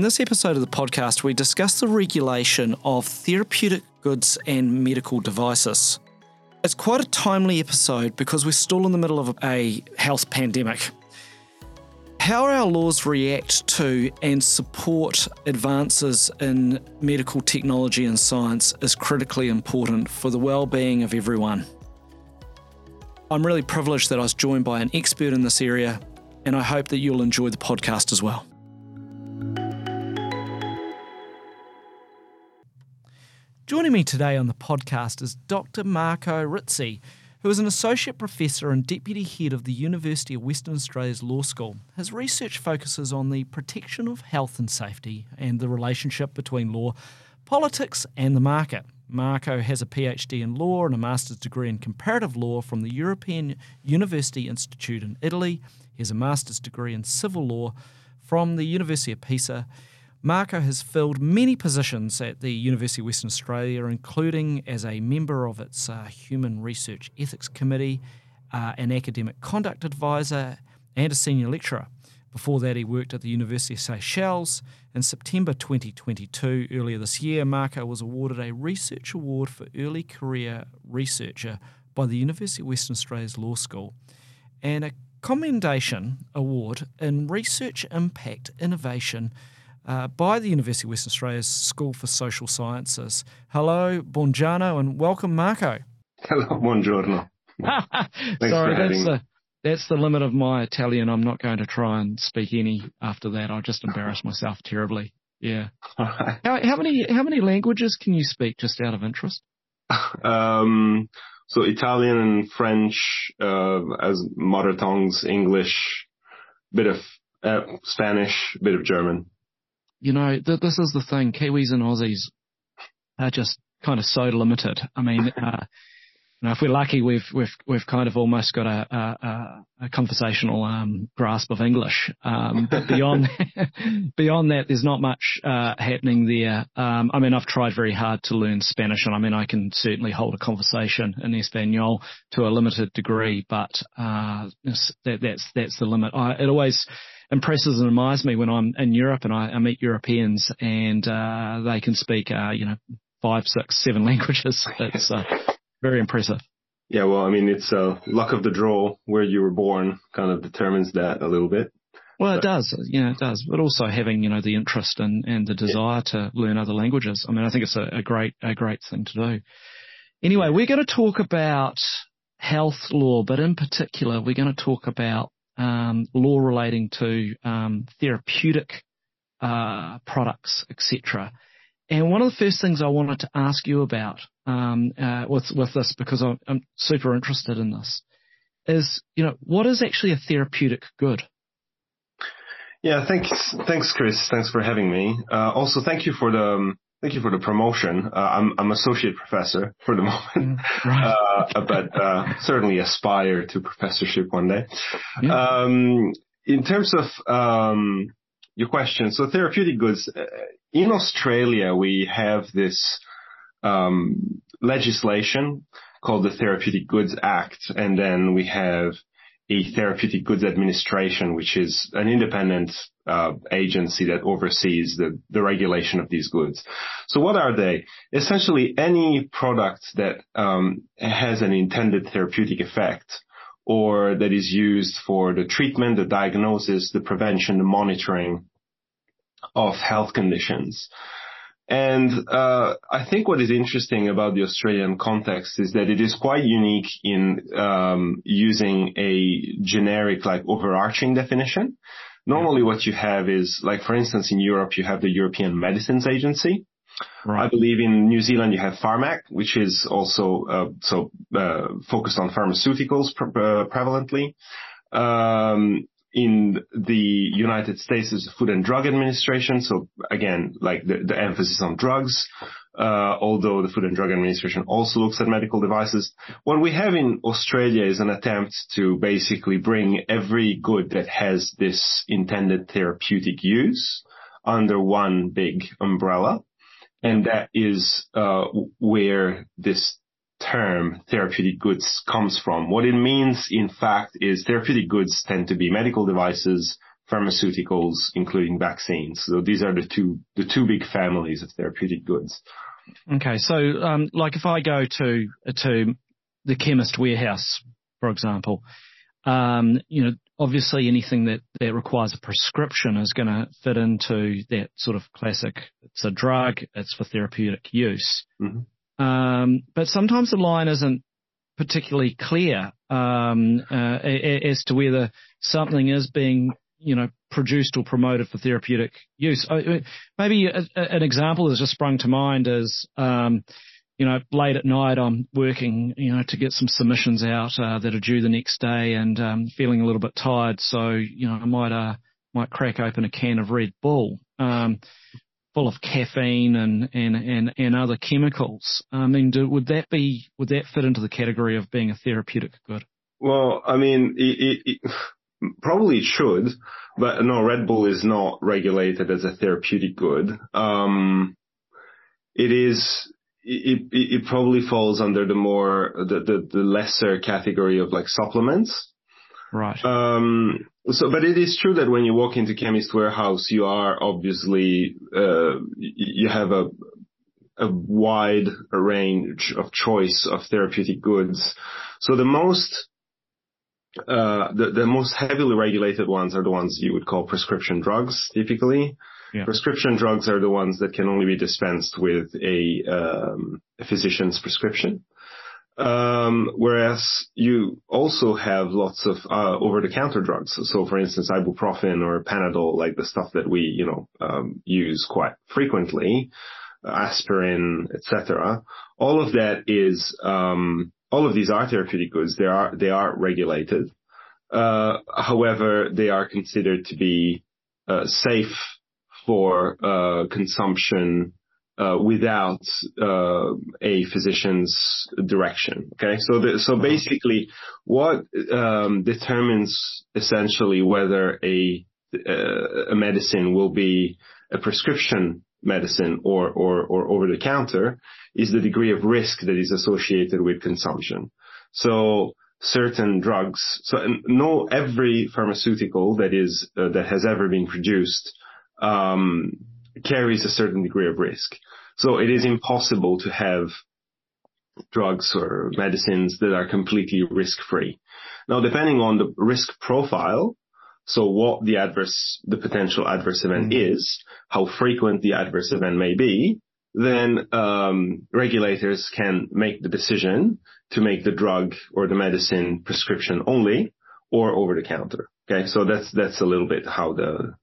In this episode of the podcast, we discuss the regulation of therapeutic goods and medical devices. It's quite a timely episode because we're still in the middle of a health pandemic. How our laws react to and support advances in medical technology and science is critically important for the well-being of everyone. I'm really privileged that I was joined by an expert in this area, and I hope that you'll enjoy the podcast as well. Joining me today on the podcast is Dr. Marco Rizzi, who is an associate professor and deputy head of the University of Western Australia's Law School. His research focuses on the protection of health and safety and the relationship between law, politics, and the market. Marco has a PhD in law and a master's degree in comparative law from the European University Institute in Italy. He has a master's degree in civil law from the University of Pisa Marco has filled many positions at the University of Western Australia, including as a member of its uh, Human Research Ethics Committee, uh, an academic conduct advisor, and a senior lecturer. Before that, he worked at the University of Seychelles. In September 2022, earlier this year, Marco was awarded a Research Award for Early Career Researcher by the University of Western Australia's Law School and a Commendation Award in Research Impact Innovation uh, by the University of Western Australia's School for Social Sciences. Hello, buongiorno, and welcome, Marco. Hello, buongiorno. Sorry, that's the, that's the limit of my Italian. I'm not going to try and speak any after that. I just embarrass myself terribly. Yeah. How, how, many how many languages can you speak, just out of interest? Um, so Italian and French uh, as mother tongues, English, bit of uh, Spanish, bit of German you know, th- this is the thing. Kiwis and Aussies are just kind of so limited. I mean, uh, you know, if we're lucky, we've we've we've kind of almost got a a, a conversational um, grasp of English. Um, but beyond beyond that, there's not much uh, happening there. Um, I mean, I've tried very hard to learn Spanish, and I mean, I can certainly hold a conversation in Espanol to a limited degree, but uh, that, that's that's the limit. I, it always impresses and admires me when I'm in Europe and I, I meet Europeans and uh, they can speak, uh, you know, five, six, seven languages. It's uh, very impressive. Yeah, well, I mean, it's uh, luck of the draw where you were born kind of determines that a little bit. Well, it does, you know, it does, but also having, you know, the interest and, and the desire to learn other languages. I mean, I think it's a, a great, a great thing to do. Anyway, we're going to talk about health law, but in particular, we're going to talk about um, law relating to um, therapeutic uh, products, etc. And one of the first things I wanted to ask you about um, uh, with with this, because I'm, I'm, super interested in this, is you know what is actually a therapeutic good? Yeah, thanks, thanks, Chris. Thanks for having me. Uh, also, thank you for the um, Thank you for the promotion. Uh, I'm I'm associate professor for the moment, mm, right. uh, but uh, certainly aspire to professorship one day. Yeah. Um, in terms of um, your question, so therapeutic goods uh, in Australia, we have this um, legislation called the Therapeutic Goods Act, and then we have a therapeutic goods administration, which is an independent uh, agency that oversees the, the regulation of these goods. So what are they? Essentially, any product that um, has an intended therapeutic effect or that is used for the treatment, the diagnosis, the prevention, the monitoring of health conditions. And uh, I think what is interesting about the Australian context is that it is quite unique in um, using a generic, like overarching definition. Normally, what you have is, like for instance, in Europe, you have the European Medicines Agency. Right. I believe in New Zealand you have Pharmac, which is also uh, so uh, focused on pharmaceuticals pre- uh, prevalently. Um, in the United States is the Food and Drug Administration. So again, like the, the emphasis on drugs, uh, although the Food and Drug Administration also looks at medical devices. What we have in Australia is an attempt to basically bring every good that has this intended therapeutic use under one big umbrella. And that is uh, where this term therapeutic goods comes from. What it means, in fact, is therapeutic goods tend to be medical devices, pharmaceuticals, including vaccines. So these are the two the two big families of therapeutic goods. Okay, so um, like if I go to to the chemist warehouse, for example, um, you know, obviously anything that, that requires a prescription is going to fit into that sort of classic. It's a drug. It's for therapeutic use. Mm-hmm. Um, but sometimes the line isn't particularly clear um, uh, as to whether something is being you know, produced or promoted for therapeutic use. Maybe a, an example that's just sprung to mind is, um, you know, late at night I'm working, you know, to get some submissions out uh, that are due the next day, and um, feeling a little bit tired. So, you know, I might uh, might crack open a can of Red Bull, um, full of caffeine and and and, and other chemicals. I mean, do, would that be would that fit into the category of being a therapeutic good? Well, I mean, it, it, Probably it should, but no, Red Bull is not regulated as a therapeutic good. Um, it is, it, it, it probably falls under the more, the, the, the lesser category of like supplements. Right. Um, so, but it is true that when you walk into chemist warehouse, you are obviously, uh, you have a, a wide range of choice of therapeutic goods. So the most the, the most heavily regulated ones are the ones you would call prescription drugs, typically. Yeah. Prescription drugs are the ones that can only be dispensed with a, um, a physician's prescription. Um, whereas you also have lots of uh, over-the-counter drugs. So, for instance, ibuprofen or Panadol, like the stuff that we, you know, um, use quite frequently, aspirin, etc. All of that is um, all of these are therapeutic goods. They are they are regulated. Uh, however, they are considered to be uh, safe for uh, consumption uh, without uh, a physician's direction. Okay, so the, so basically, what um, determines essentially whether a uh, a medicine will be a prescription medicine or, or, or over the counter is the degree of risk that is associated with consumption. So certain drugs, so no, every pharmaceutical that is, uh, that has ever been produced, um, carries a certain degree of risk. So it is impossible to have drugs or medicines that are completely risk free. Now, depending on the risk profile, so what the adverse, the potential adverse event mm-hmm. is, how frequent the adverse event may be, then um, regulators can make the decision to make the drug or the medicine prescription only or over the counter. Okay, so that's that's a little bit how the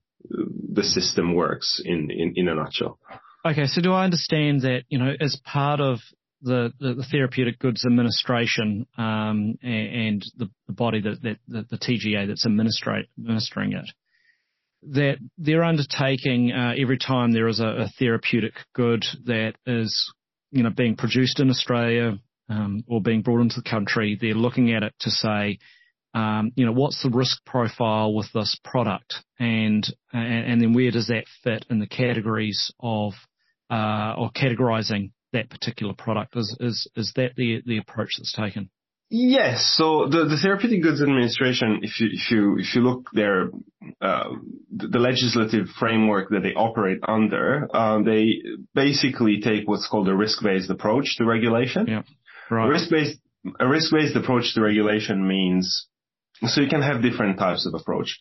the system works in in, in a nutshell. Okay, so do I understand that you know as part of the, the, the therapeutic goods administration um, and, and the, the, body that, that, that, the TGA that's administering it, that they're undertaking uh, every time there is a, a, therapeutic good that is you know being produced in Australia um, or being brought into the country, they're looking at it to say. Um, you know, what's the risk profile with this product, and and, and then where does that fit in the categories of uh, or categorizing that particular product? Is is is that the the approach that's taken? Yes. So the, the Therapeutic Goods Administration, if you if you if you look there, uh, the, legislative framework that they operate under, uh, they basically take what's called a risk-based approach to regulation. Yeah. Right. Risk-based a risk-based approach to regulation means so you can have different types of approach.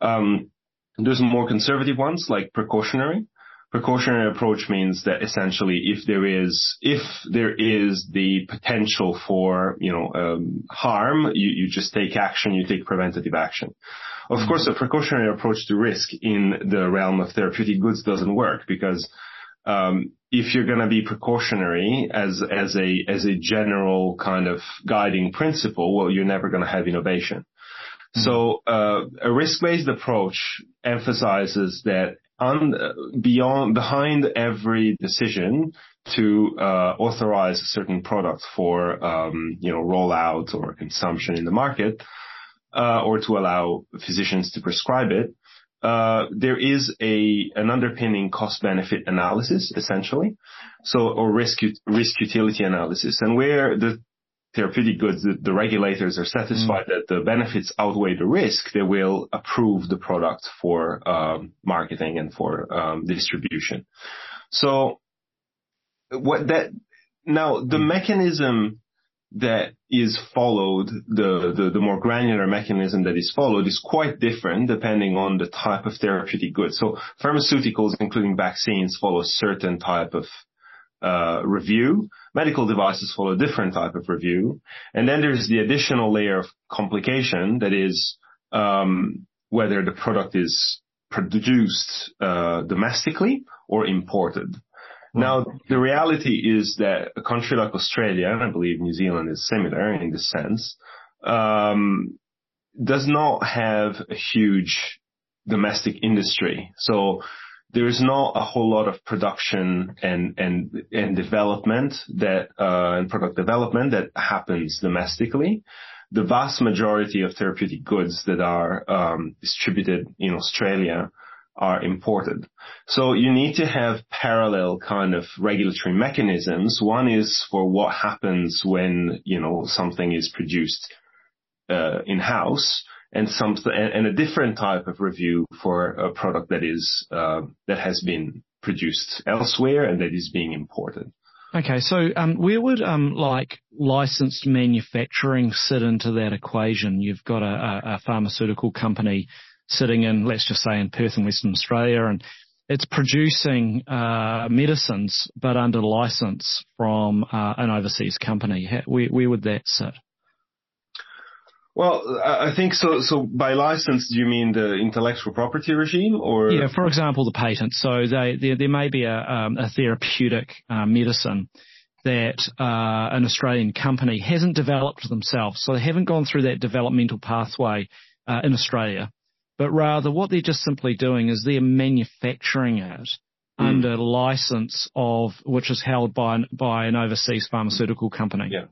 Um, there's more conservative ones like precautionary, Precautionary approach means that essentially if there is, if there is the potential for, you know, um, harm, you, you just take action, you take preventative action. Of mm-hmm. course, a precautionary approach to risk in the realm of therapeutic goods doesn't work because um, if you're going to be precautionary as as a as a general kind of guiding principle, well, you're never going to have innovation. Mm-hmm. So uh, a risk-based approach emphasizes that un, beyond behind every decision to uh, authorize a certain product for um, you know rollout or consumption in the market, uh, or to allow physicians to prescribe it, uh, there is a an underpinning cost benefit analysis essentially, so or risk risk utility analysis, and where the therapeutic goods, the, the regulators are satisfied mm. that the benefits outweigh the risk, they will approve the product for um, marketing and for um, distribution. So what that now the mechanism that is followed, the, the, the more granular mechanism that is followed is quite different depending on the type of therapeutic good. So pharmaceuticals, including vaccines, follow a certain type of uh, review. Medical devices follow a different type of review. And then there's the additional layer of complication that is um, whether the product is produced uh, domestically or imported. Now, the reality is that a country like Australia, and I believe New Zealand is similar in this sense, um, does not have a huge domestic industry. So there is not a whole lot of production and and and development that uh, and product development that happens domestically. The vast majority of therapeutic goods that are um, distributed in Australia are imported. So you need to have parallel kind of regulatory mechanisms. One is for what happens when, you know, something is produced uh, in-house and something, and a different type of review for a product that is, uh, that has been produced elsewhere and that is being imported. Okay, so um, where would um, like licensed manufacturing sit into that equation? You've got a, a, pharmaceutical company sitting in, let's just say, in Perth in Western Australia, and it's producing uh, medicines but under license from uh, an overseas company. Where, where would that sit? Well, I think so. So by license, do you mean the intellectual property regime, or yeah, for example, the patent. So they, there, there may be a, um, a therapeutic uh, medicine that uh, an Australian company hasn't developed themselves, so they haven't gone through that developmental pathway uh, in Australia but rather what they're just simply doing is they're manufacturing it mm. under license of which is held by an, by an overseas pharmaceutical company. Yeah.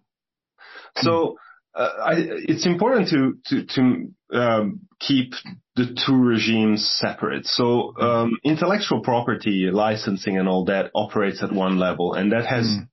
So uh, I, it's important to to to um, keep the two regimes separate. So um, intellectual property licensing and all that operates at one level, and that has mm.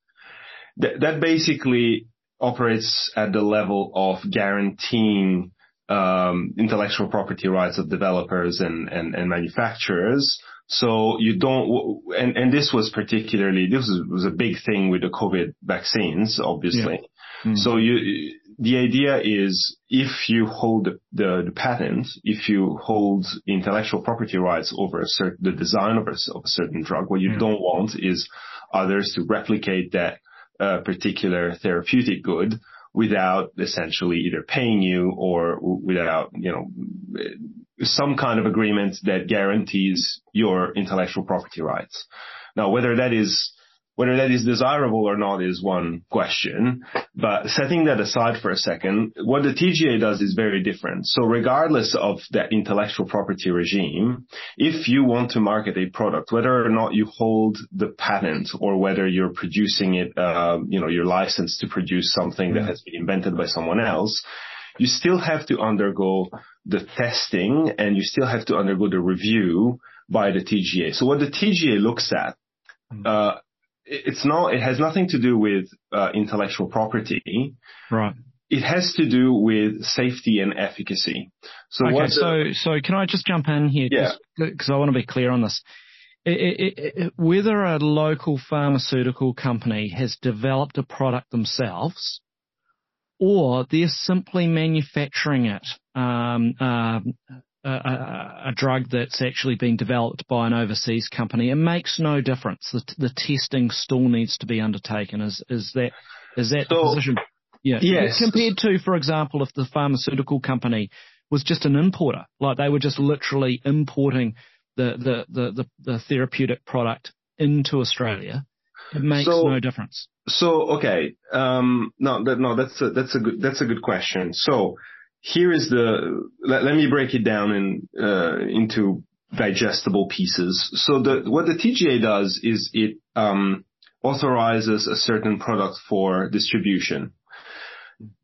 th- that basically operates at the level of guaranteeing um, intellectual property rights of developers and, and, and manufacturers. So you don't, and, and this was particularly, this was, was a big thing with the COVID vaccines, obviously. Yeah. Mm-hmm. So you, the idea is if you hold the, the, patent, if you hold intellectual property rights over a certain, the design of a, of a certain drug, what you yeah. don't want is others to replicate that uh, particular therapeutic good without essentially either paying you or without, you know, some kind of agreement that guarantees your intellectual property rights. Now, whether that is whether that is desirable or not is one question, but setting that aside for a second, what the TGA does is very different. So regardless of that intellectual property regime, if you want to market a product, whether or not you hold the patent or whether you're producing it, uh, you know, you're licensed to produce something that has been invented by someone else, you still have to undergo the testing and you still have to undergo the review by the TGA. So what the TGA looks at, mm. uh, it's not, it has nothing to do with uh, intellectual property. Right. It has to do with safety and efficacy. So okay, so, so can I just jump in here? Yeah. Because I want to be clear on this. It, it, it, whether a local pharmaceutical company has developed a product themselves or they're simply manufacturing it um, uh, a, a, drug that's actually been developed by an overseas company. It makes no difference. The, the testing still needs to be undertaken. Is is that is that so, the position? Yeah. Yes. Compared to, for example, if the pharmaceutical company was just an importer, like they were just literally importing the the the, the, the therapeutic product into Australia, it makes so, no difference. So okay, um, no, that, no, that's a, that's a good that's a good question. So here is the let, let me break it down in uh, into digestible pieces. So the what the TGA does is it um, authorizes a certain product for distribution.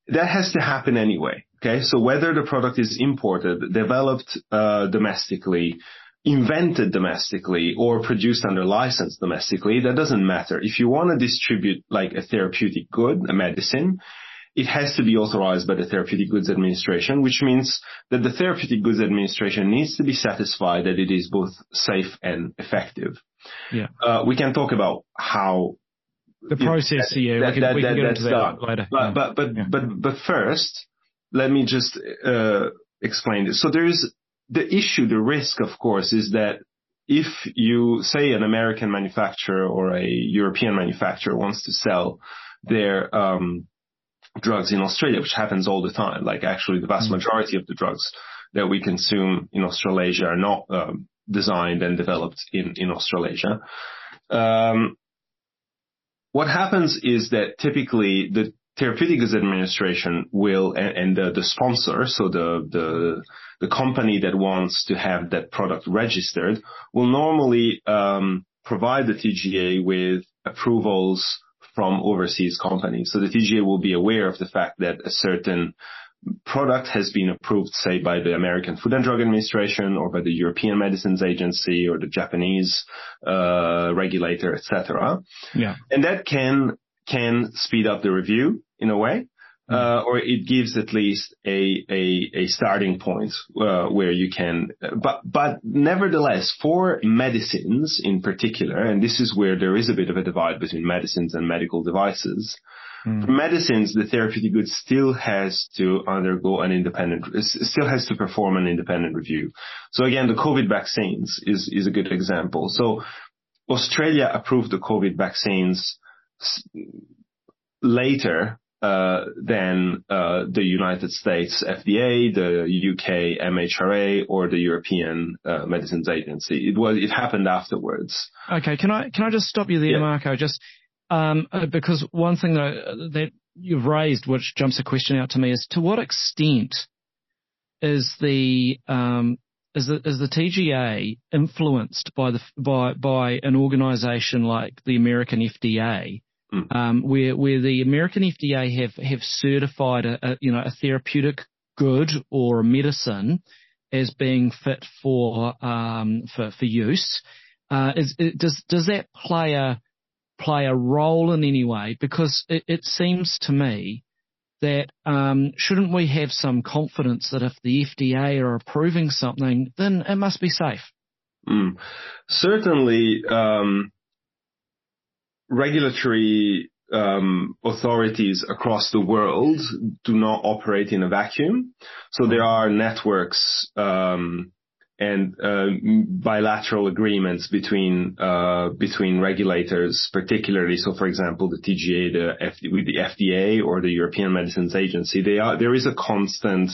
That has to happen anyway. Okay, so whether the product is imported, developed uh, domestically, invented domestically, or produced under license domestically, that doesn't matter. If you want to distribute like a therapeutic good, a medicine, it has to be authorized by the Therapeutic Goods Administration, which means that the Therapeutic Goods Administration needs to be satisfied that it is both safe and effective. Yeah. Uh, we can talk about how the process. Know, yeah, that, we can, that, we can get into that done. later. But yeah. but but, yeah. but but first, let me just uh, explain this. So there is the issue, the risk, of course, is that if you say an American manufacturer or a European manufacturer wants to sell their um, drugs in Australia, which happens all the time. Like actually the vast mm. majority of the drugs that we consume in Australasia are not um, designed and developed in, in Australasia. Um, what happens is that typically the Therapeutic Goods Administration will, and, and the, the, sponsor, so the, the, the company that wants to have that product registered, will normally um, provide the TGA with approvals from overseas companies. So the TGA will be aware of the fact that a certain product has been approved, say, by the American Food and Drug Administration or by the European Medicines Agency or the Japanese uh, regulator, etc. Yeah. And that can can speed up the review in a way. Mm. Uh, or it gives at least a a, a starting point uh, where you can. But but nevertheless, for medicines in particular, and this is where there is a bit of a divide between medicines and medical devices. Mm. For medicines, the therapeutic good still has to undergo an independent, still has to perform an independent review. So again, the COVID vaccines is is a good example. So Australia approved the COVID vaccines later uh, than uh, the United States FDA, the UK MHRA, or the European uh, Medicines Agency. It was it happened afterwards. Okay, can I can I just stop you there, yeah. Marco? Just um, uh, because one thing that, that you've raised, which jumps a question out to me, is to what extent is the um, is the, is the TGA influenced by the by by an organisation like the American FDA? Mm. Um, where where the American FDA have have certified a, a, you know a therapeutic good or a medicine as being fit for um, for for use. Uh, is, it, does does that play a play a role in any way? Because it, it seems to me that um, shouldn't we have some confidence that if the FDA are approving something, then it must be safe. Mm. Certainly, um, regulatory um, authorities across the world do not operate in a vacuum. So there are networks um, and uh, bilateral agreements between uh, between regulators, particularly. So, for example, the TGA, the F- the FDA or the European Medicines Agency, they are there is a constant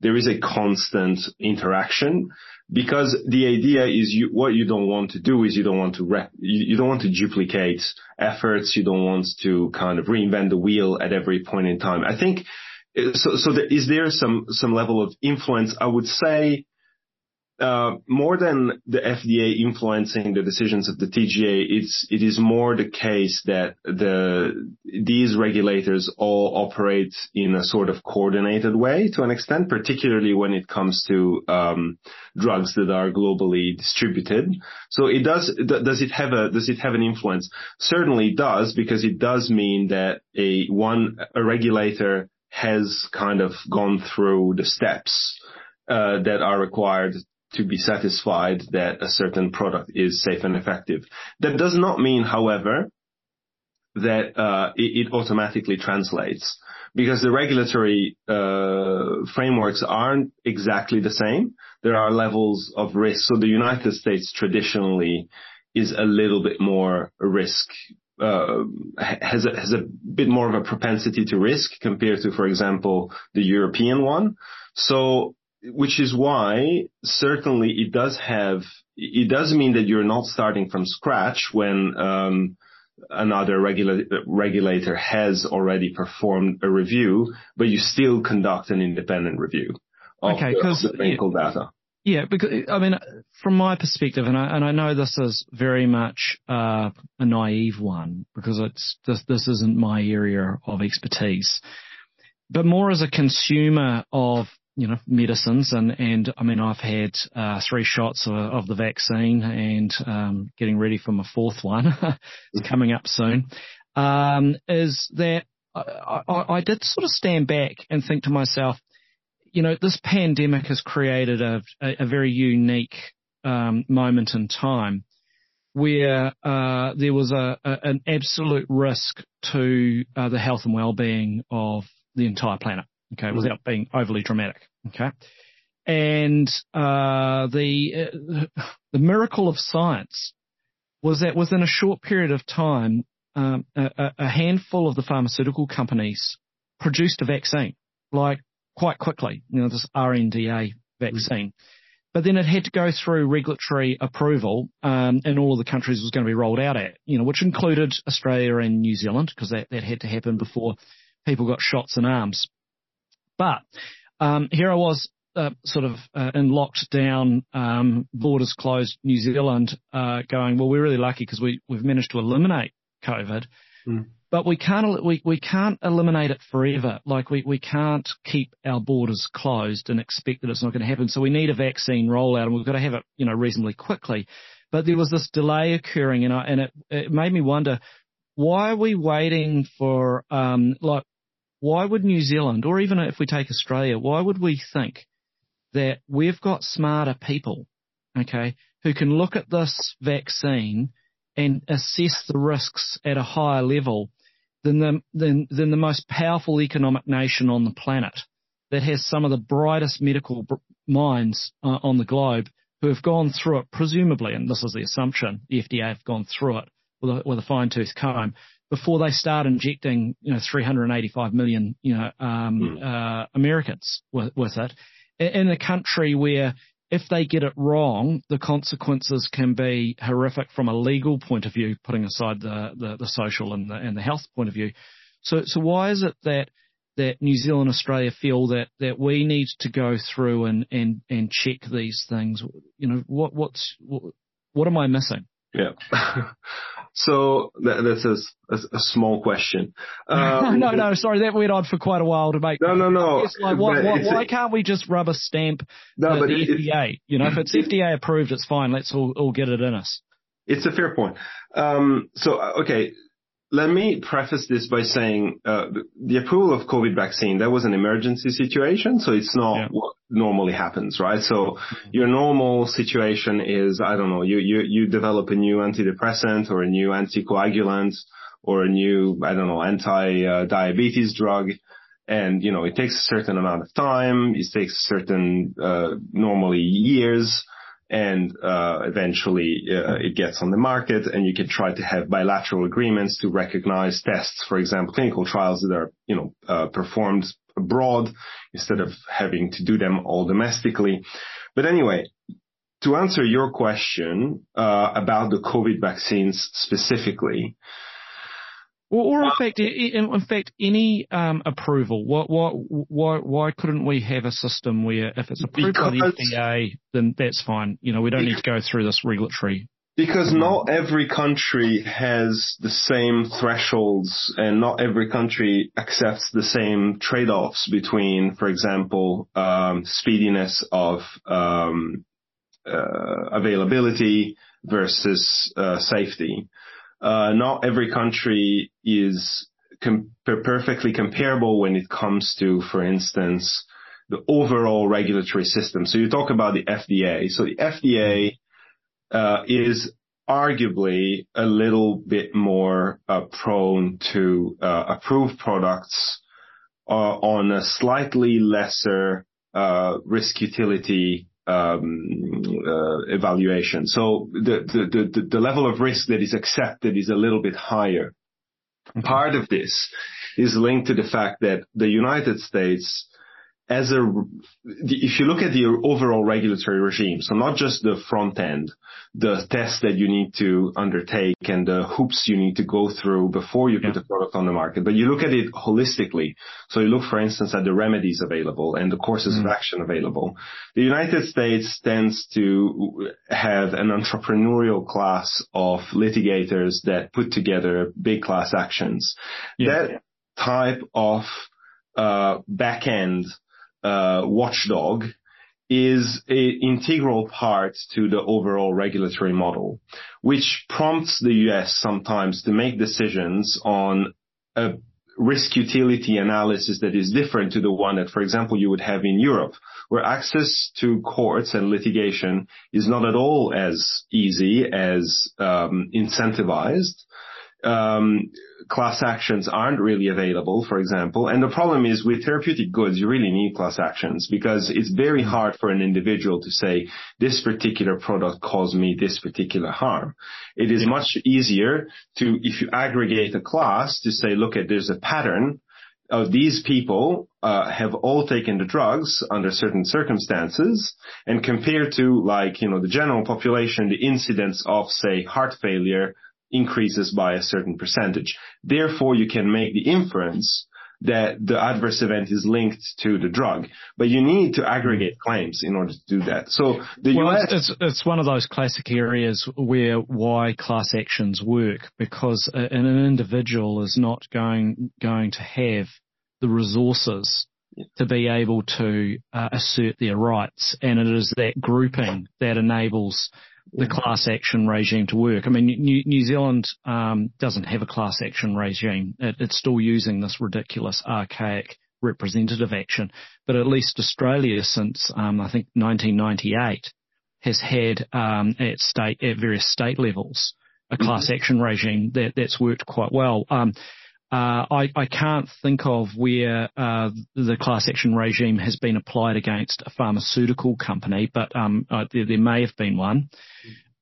there is a constant interaction because the idea is you, what you don't want to do is you don't want to rep, you, don't want to duplicate efforts. You don't want to kind of reinvent the wheel at every point in time. I think so. So there, is there some some level of influence? I would say uh, more than the FDA influencing the decisions of the TGA, it's it is more the case that the these regulators all operate in a sort of coordinated way to an extent, particularly when it comes to um, drugs that are globally distributed. So it does does it have a does it have an influence? Certainly does because it does mean that a one a regulator has kind of gone through the steps uh, that are required to be satisfied that a certain product is safe and effective. That does not mean, however, that uh, it, it, automatically translates because the regulatory uh, frameworks aren't exactly the same. There are levels of risk. So the United States traditionally is a little bit more risk uh, has a, has a bit more of a propensity to risk compared to, for example, the European one. So which is why certainly it does have it does mean that you're not starting from scratch when um, another regula- regulator has already performed a review, but you still conduct an independent review of okay, the, the clinical yeah, data. Yeah, because I mean, from my perspective, and I and I know this is very much uh, a naive one because it's this this isn't my area of expertise, but more as a consumer of you know, medicines and, and I mean, I've had, uh, three shots of, of the vaccine and, um, getting ready for my fourth one. it's coming up soon. Um, is that I, I, I did sort of stand back and think to myself, you know, this pandemic has created a, a, a very unique um, moment in time where uh, there was a, a, an absolute risk to uh, the health and well-being of the entire planet. Okay, mm-hmm. without being overly dramatic. Okay, and uh, the uh, the miracle of science was that within a short period of time, um, a, a, handful of the pharmaceutical companies produced a vaccine, like quite quickly. You know, this RNDA vaccine. Mm-hmm but then it had to go through regulatory approval um, in all of the countries it was going to be rolled out at, you know, which included Australia and New Zealand because that, that had to happen before people got shots in arms. But um, here I was uh, sort of uh, in locked down, um, borders closed New Zealand, uh, going, well, we're really lucky because we, we've managed to eliminate COVID. Mm but we can't we, we can't eliminate it forever. Like we, we can't keep our borders closed and expect that it's not going to happen. So we need a vaccine rollout, and we've got to have it you know reasonably quickly. But there was this delay occurring, and I, and it, it made me wonder why are we waiting for um like why would New Zealand or even if we take Australia, why would we think that we've got smarter people, okay, who can look at this vaccine and assess the risks at a higher level than the, than, than the most powerful economic nation on the planet that has some of the brightest medical minds uh, on the globe who have gone through it, presumably, and this is the assumption, the FDA have gone through it with a, with a fine tooth comb before they start injecting, you know, 385 million, you know, um, mm. uh, Americans with, with it in a country where if they get it wrong, the consequences can be horrific from a legal point of view, putting aside the, the, the social and the, and the health point of view. So, so why is it that that New Zealand, Australia feel that that we need to go through and and and check these things? You know, what what's what, what am I missing? Yeah. so that, that's a, a, a, small question. Um, no, no, sorry, that went on for quite a while to make. No, no, no. like, why, why, why can't we just rubber stamp no, the, the FDA? You know, if it's FDA approved, it's fine. Let's all, all get it in us. It's a fair point. Um, so, okay, let me preface this by saying uh, the approval of COVID vaccine that was an emergency situation, so it's not yeah. what normally happens, right? So your normal situation is I don't know, you you you develop a new antidepressant or a new anticoagulant or a new I don't know anti-diabetes uh, drug, and you know it takes a certain amount of time. It takes certain uh, normally years and uh, eventually uh, it gets on the market and you can try to have bilateral agreements to recognize tests, for example, clinical trials that are, you know, uh, performed abroad instead of having to do them all domestically. But anyway, to answer your question uh, about the COVID vaccines specifically, or, or in fact, in, fact, any um, approval. What, why, why couldn't we have a system where if it's approved because, by the FDA, then that's fine. You know, we don't need to go through this regulatory. Because not every country has the same thresholds, and not every country accepts the same trade-offs between, for example, um, speediness of um, uh, availability versus uh, safety uh, not every country is com- perfectly comparable when it comes to, for instance, the overall regulatory system. So you talk about the FDA. So the FDA uh, is arguably a little bit more uh, prone to uh, approve products uh, on a slightly lesser uh, risk utility Um, uh, evaluation. So the, the, the, the level of risk that is accepted is a little bit higher. Mm-hmm. Part of this is linked to the fact that the United States as a, if you look at the overall regulatory regime, so not just the front end, the tests that you need to undertake and the hoops you need to go through before you put the product on the market, but you look at it holistically. So you look, for instance, at the remedies available and the courses mm-hmm. of action available. The United States tends to have an entrepreneurial class of litigators that put together big class actions. Yeah. That type of uh, back end watchdog is an integral part to the overall regulatory model, which prompts the US sometimes to make decisions on a risk utility analysis that is different to the one that, for example, you would have in Europe, where access to courts and litigation is not at all as easy as um, incentivized. Um, class actions aren't really available, for example. And the problem is with therapeutic goods, you really need class actions because it's very hard for an individual to say this particular product caused me this particular harm. It is much easier to, if you aggregate a class to say, look at there's a pattern of these people uh, have all taken the drugs under certain circumstances and compared to like, you know, the general population, the incidence of say heart failure increases by a certain percentage. Therefore, you can make the inference that the adverse event is linked to the drug, but you need to aggregate claims in order to do that. So the well, US it's, it's one of those classic areas where why class actions work because an individual is not going going to have the resources to be able to uh, assert their rights, and it is that grouping that enables the class action regime to work. I mean, New, New Zealand um, doesn't have a class action regime. It, it's still using this ridiculous, archaic representative action. But at least Australia, since um, I think 1998, has had um, at state at various state levels a class mm-hmm. action regime that, that's worked quite well. Um, uh, I, I, can't think of where uh, the class action regime has been applied against a pharmaceutical company, but um, uh, there, there, may have been one.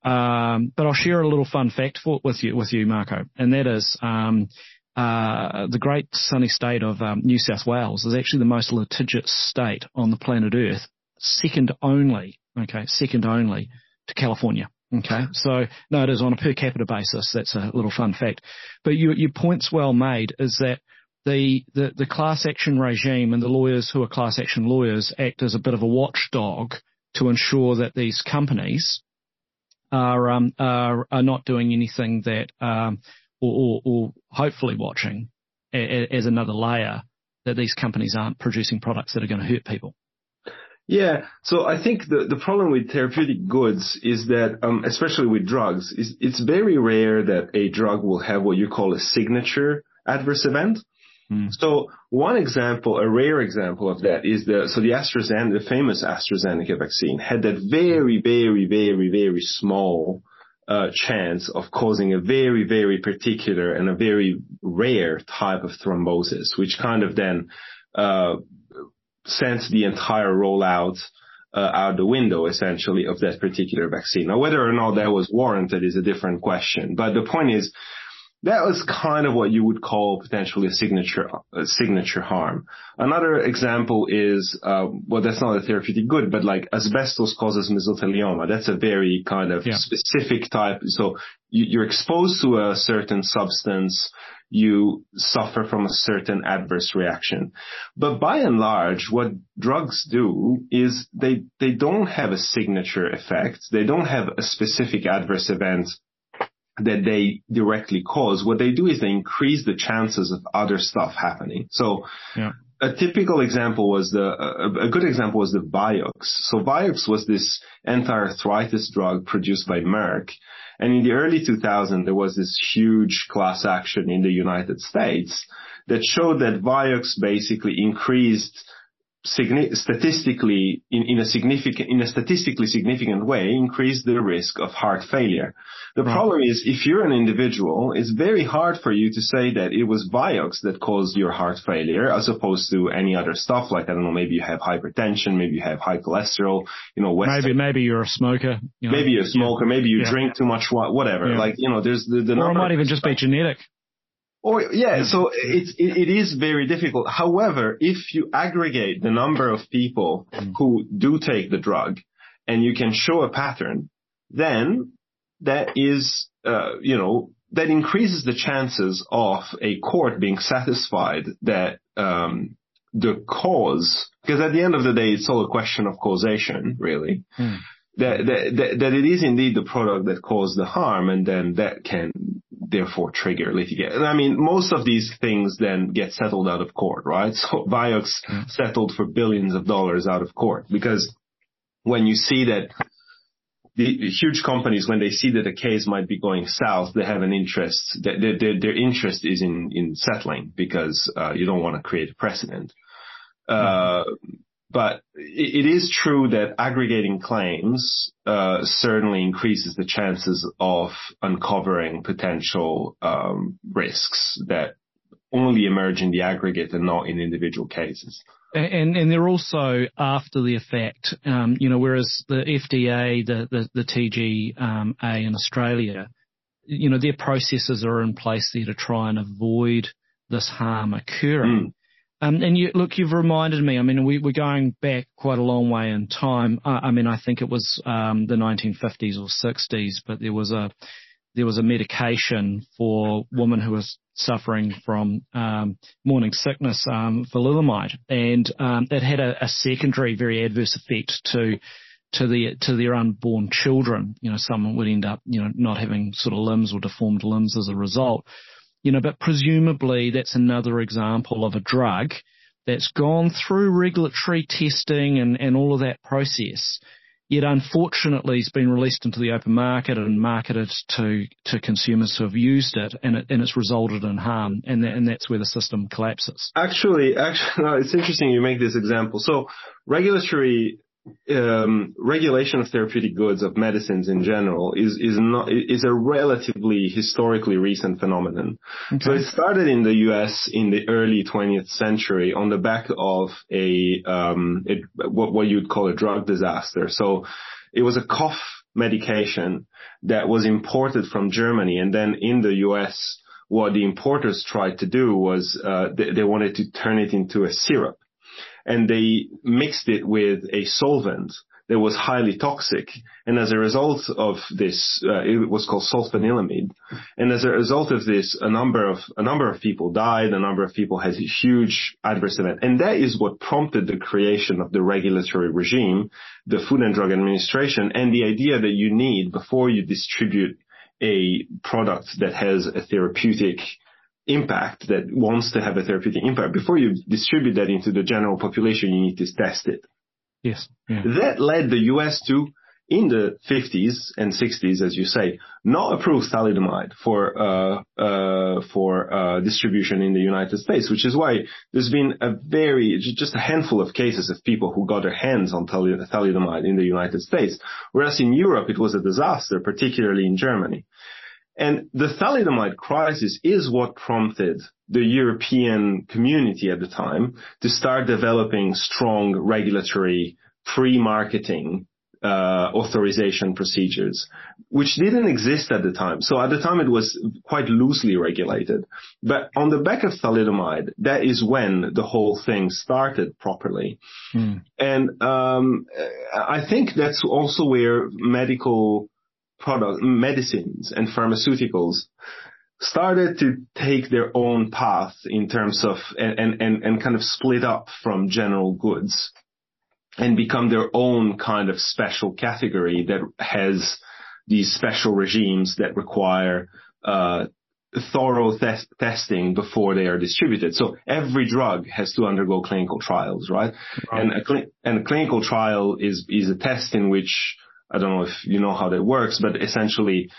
Um, but I'll share a little fun fact for, with you, with you, Marco, and that is um, uh, the great sunny state of um, New South Wales is actually the most litigious state on the planet Earth, second only, okay, second only to California. Okay, so no, it is on a per capita basis. That's a little fun fact. But you, your point's well made. Is that the, the the class action regime and the lawyers who are class action lawyers act as a bit of a watchdog to ensure that these companies are um, are, are not doing anything that um, or, or, or hopefully watching as another layer that these companies aren't producing products that are going to hurt people. Yeah. So I think the, the problem with therapeutic goods is that, um, especially with drugs, is it's very rare that a drug will have what you call a signature adverse event. Mm. So one example, a rare example of that is the, so the AstraZeneca, the famous AstraZeneca vaccine had that very, very, very, very small uh, chance of causing a very, very particular and a very rare type of thrombosis, which kind of then uh, sent the entire rollout uh, out the window, essentially, of that particular vaccine. Now, whether or not that was warranted is a different question. But the point is, that was kind of what you would call potentially a signature a signature harm. Another example is uh, well, that's not a therapeutic good, but like asbestos causes mesothelioma. That's a very kind of yeah. specific type. So you, are exposed to a certain substance you suffer from a certain adverse reaction. But by and large, what drugs do is they, they don't have a signature effect. They don't have a specific adverse event that they directly cause. What they do is they increase the chances of other stuff happening. So yeah. a typical example was the, a, a, good example was the Vioxx. So Vioxx was this anti-arthritis drug produced by Merck and in the early 2000s, there was this huge class action in the United States that showed that Vioxx basically increased statistically in, in a significant in a statistically significant way increase the risk of heart failure. The problem is if you're an individual, it's very hard for you to say that it was Vioxx that caused your heart failure as opposed to any other stuff like I don't know maybe you have hypertension, maybe you have high cholesterol, you know maybe maybe you're a smoker, you know, maybe you're a smoker, maybe you yeah. drink too much whatever. Yeah. Like you know there's the, the or it might even just be genetic. Or yeah, so it's it, it is very difficult. However, if you aggregate the number of people mm. who do take the drug, and you can show a pattern, then that is uh, you know that increases the chances of a court being satisfied that um, the cause, because at the end of the day, it's all a question of causation, really. Mm. That, that, that it is indeed the product that caused the harm, and then that can therefore trigger litigation. And I mean, most of these things then get settled out of court, right? So Vioxx mm. settled for billions of dollars out of court because when you see that the, the, huge companies, when they see that a case might be going south, they have an interest. Their, their, their interest is in, in settling because uh, you don't want to create a precedent. Uh, but it is true that aggregating claims uh, certainly increases the chances of uncovering potential um, risks that only emerge in the aggregate and not in individual cases. And, and they're also after the effect, um, you know, whereas the FDA, the, the, the TGA um, in Australia, you know, their processes are in place there to try and avoid this harm occurring. Mm. Um, and you, look, you've reminded me. I mean, we, are going back quite a long way in time. I, I mean, I think it was um, the 1950s or 60s, but there was a there was a medication for women who was suffering from um, morning sickness, um, thalidomide, and um, it had a, a, secondary, very adverse effect to to the to their unborn children. You know, someone would end up, you know, not having sort of limbs or deformed limbs as a result. You know, but presumably that's another example of a drug that's gone through regulatory testing and, and all of that process. Yet unfortunately it's been released into the open market and marketed to, to consumers who have used it and, it and it's resulted in harm and, that, and that's where the system collapses. Actually, actually, it's interesting you make this example. So regulatory um, regulation of therapeutic goods of medicines in general is is not is a relatively historically recent phenomenon. Okay. So it started in the U.S. in the early 20th century on the back of a um, it, what what you'd call a drug disaster. So it was a cough medication that was imported from Germany, and then in the U.S. What the importers tried to do was uh, they, they wanted to turn it into a syrup and they mixed it with a solvent that was highly toxic. And as a result of this, uh, it was called sulfanilamide. And as a result of this, a number of a number of people died. A number of people had a huge adverse event, and that is what prompted the creation of the regulatory regime, the Food and Drug Administration, and the idea that you need before you distribute a product that has a therapeutic impact that wants to have a therapeutic impact, before you distribute that into the general population, you need to test it. Yes. Yeah. That led the US to, in the 50s and 60s, as you say, not approve thalidomide for, uh, uh, for, uh, distribution in the United States, which is why there's been a very, just a handful of cases of people who got their hands on thalidomide in the United States. Whereas in Europe, it was a disaster, particularly in Germany. And the thalidomide crisis is what prompted the European community at the time to start developing strong regulatory pre-marketing uh, authorization procedures, which didn't exist at the time. So at the time it was quite loosely regulated. But on the back of thalidomide, that is when the whole thing started properly. Hmm. And um, I think that's also where medical product, medicines and pharmaceuticals started to take their own path in terms of and, and, and kind of split up from general goods and become their own kind of special category that has these special regimes that require uh, thorough th- testing before they are distributed. So every drug has to undergo clinical trials, right? right. And a cl- and a clinical trial is is a test in which I don't know if you know how that works, but essentially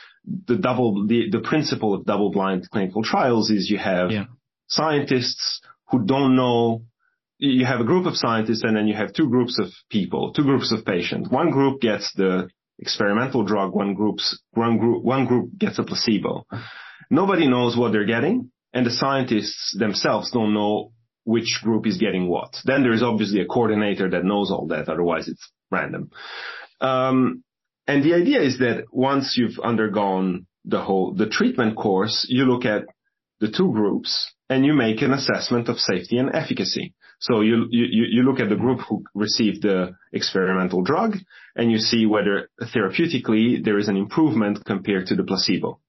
the double, the, the principle of double blind clinical trials is you have yeah. scientists who don't know you have a group of scientists and then you have two groups of people, two groups of patients. One group gets the experimental drug, one group's, one group, one group gets a placebo. Nobody knows what they're getting and the scientists themselves don't know which group is getting what. Then there is obviously a coordinator that knows all that, otherwise it's random. Um, and the idea is that once you've undergone the whole, the treatment course, you look at the two groups and you make an assessment of safety and efficacy. So you, you, you look at the group who received the experimental drug and you see whether therapeutically there is an improvement compared to the placebo.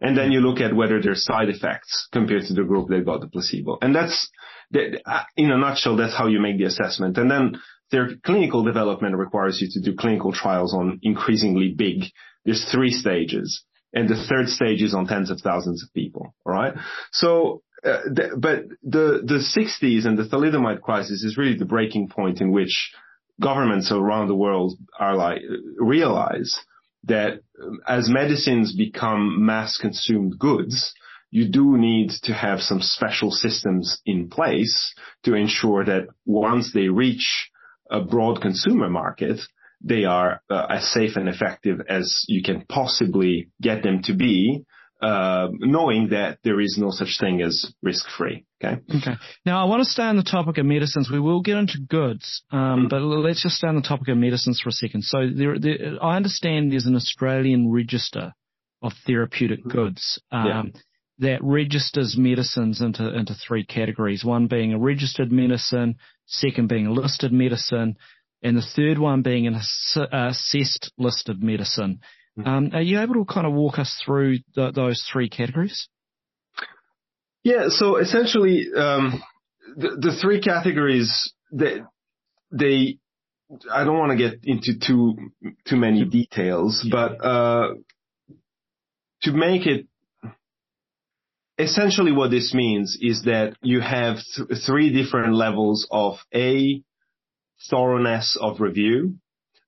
And then you look at whether there's side effects compared to the group that got the placebo. And that's, in a nutshell, that's how you make the assessment. And then their clinical development requires you to do clinical trials on increasingly big. There's three stages, and the third stage is on tens of thousands of people. All right. So, uh, the, but the the 60s and the thalidomide crisis is really the breaking point in which governments around the world are like realize that um, as medicines become mass consumed goods, you do need to have some special systems in place to ensure that once they reach a broad consumer market, they are uh, as safe and effective as you can possibly get them to be uh, knowing that there is no such thing as risk-free. Okay. Okay. Now I want to stay on the topic of medicines. We will get into goods, um, mm-hmm. but let's just stay on the topic of medicines for a second. So there, there, I understand there's an Australian register of therapeutic mm-hmm. goods. Um, yeah. That registers medicines into into three categories. One being a registered medicine, second being a listed medicine, and the third one being an assessed listed medicine. Mm-hmm. Um, are you able to kind of walk us through those three categories? Yeah. So essentially, um, the, the three categories that they, I don't want to get into too too many details, but uh, to make it essentially what this means is that you have th- three different levels of a thoroughness of review,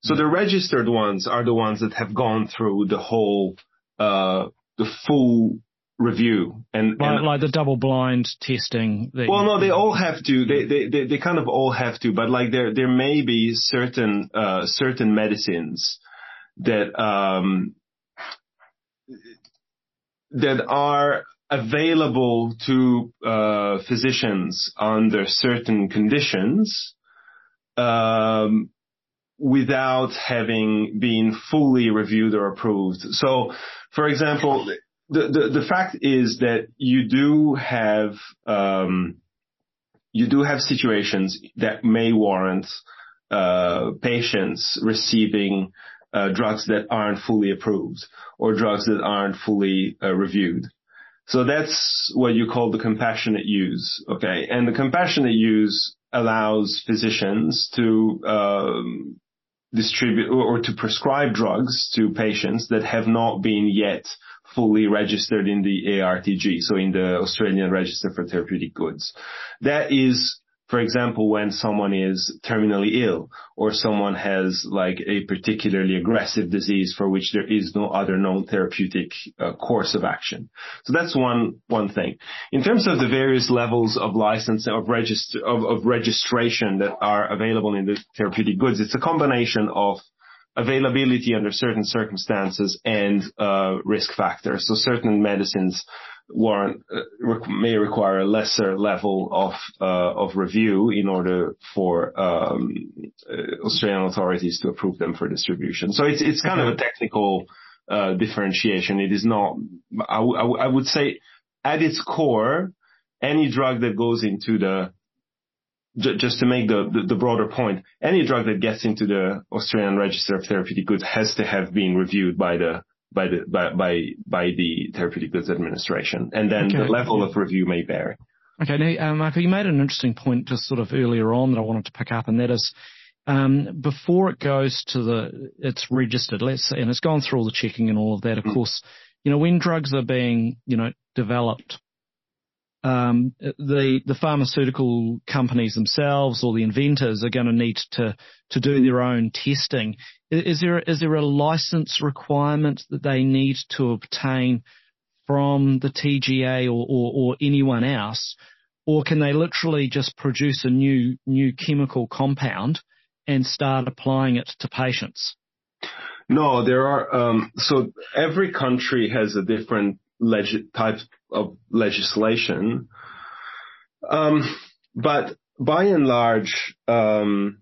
so the registered ones are the ones that have gone through the whole, uh, the full review and, like, and, like the double blind testing. well, no, they all have to. They, they they they kind of all have to, but like there there may be certain uh, certain medicines that um that are available to uh, physicians under certain conditions. Um, without having been fully reviewed or approved. So, for example, the, the, the fact is that you do have, um, you do have situations that may warrant, uh, patients receiving, uh, drugs that aren't fully approved or drugs that aren't fully uh, reviewed. So that's what you call the compassionate use. Okay. And the compassionate use allows physicians to um, distribute or to prescribe drugs to patients that have not been yet fully registered in the ARTG, so in the Australian Register for Therapeutic Goods. That is for example, when someone is terminally ill or someone has like a particularly aggressive disease for which there is no other known therapeutic uh, course of action. So that's one, one thing. In terms of the various levels of license of register, of, of registration that are available in the therapeutic goods, it's a combination of availability under certain circumstances and uh, risk factors. So certain medicines warrant uh, may require a lesser level of uh, of review in order for um, uh, Australian authorities to approve them for distribution. So it's it's kind okay. of a technical uh, differentiation. It is not. I, w- I, w- I would say at its core, any drug that goes into the just to make the, the, the, broader point, any drug that gets into the Australian Register of Therapeutic Goods has to have been reviewed by the by the by by, by the Therapeutic Goods Administration, and then okay. the level of review may vary. Okay, now, um, Michael, you made an interesting point just sort of earlier on that I wanted to pick up, and that is um, before it goes to the it's registered, let's say, and it's gone through all the checking and all of that. Of mm. course, you know when drugs are being you know developed um, the the pharmaceutical companies themselves or the inventors are going to need to to do their own testing. Is there is there a license requirement that they need to obtain from the TGA or, or, or anyone else, or can they literally just produce a new new chemical compound and start applying it to patients? No, there are. Um, so every country has a different leg- type of legislation. Um, but by and large, um,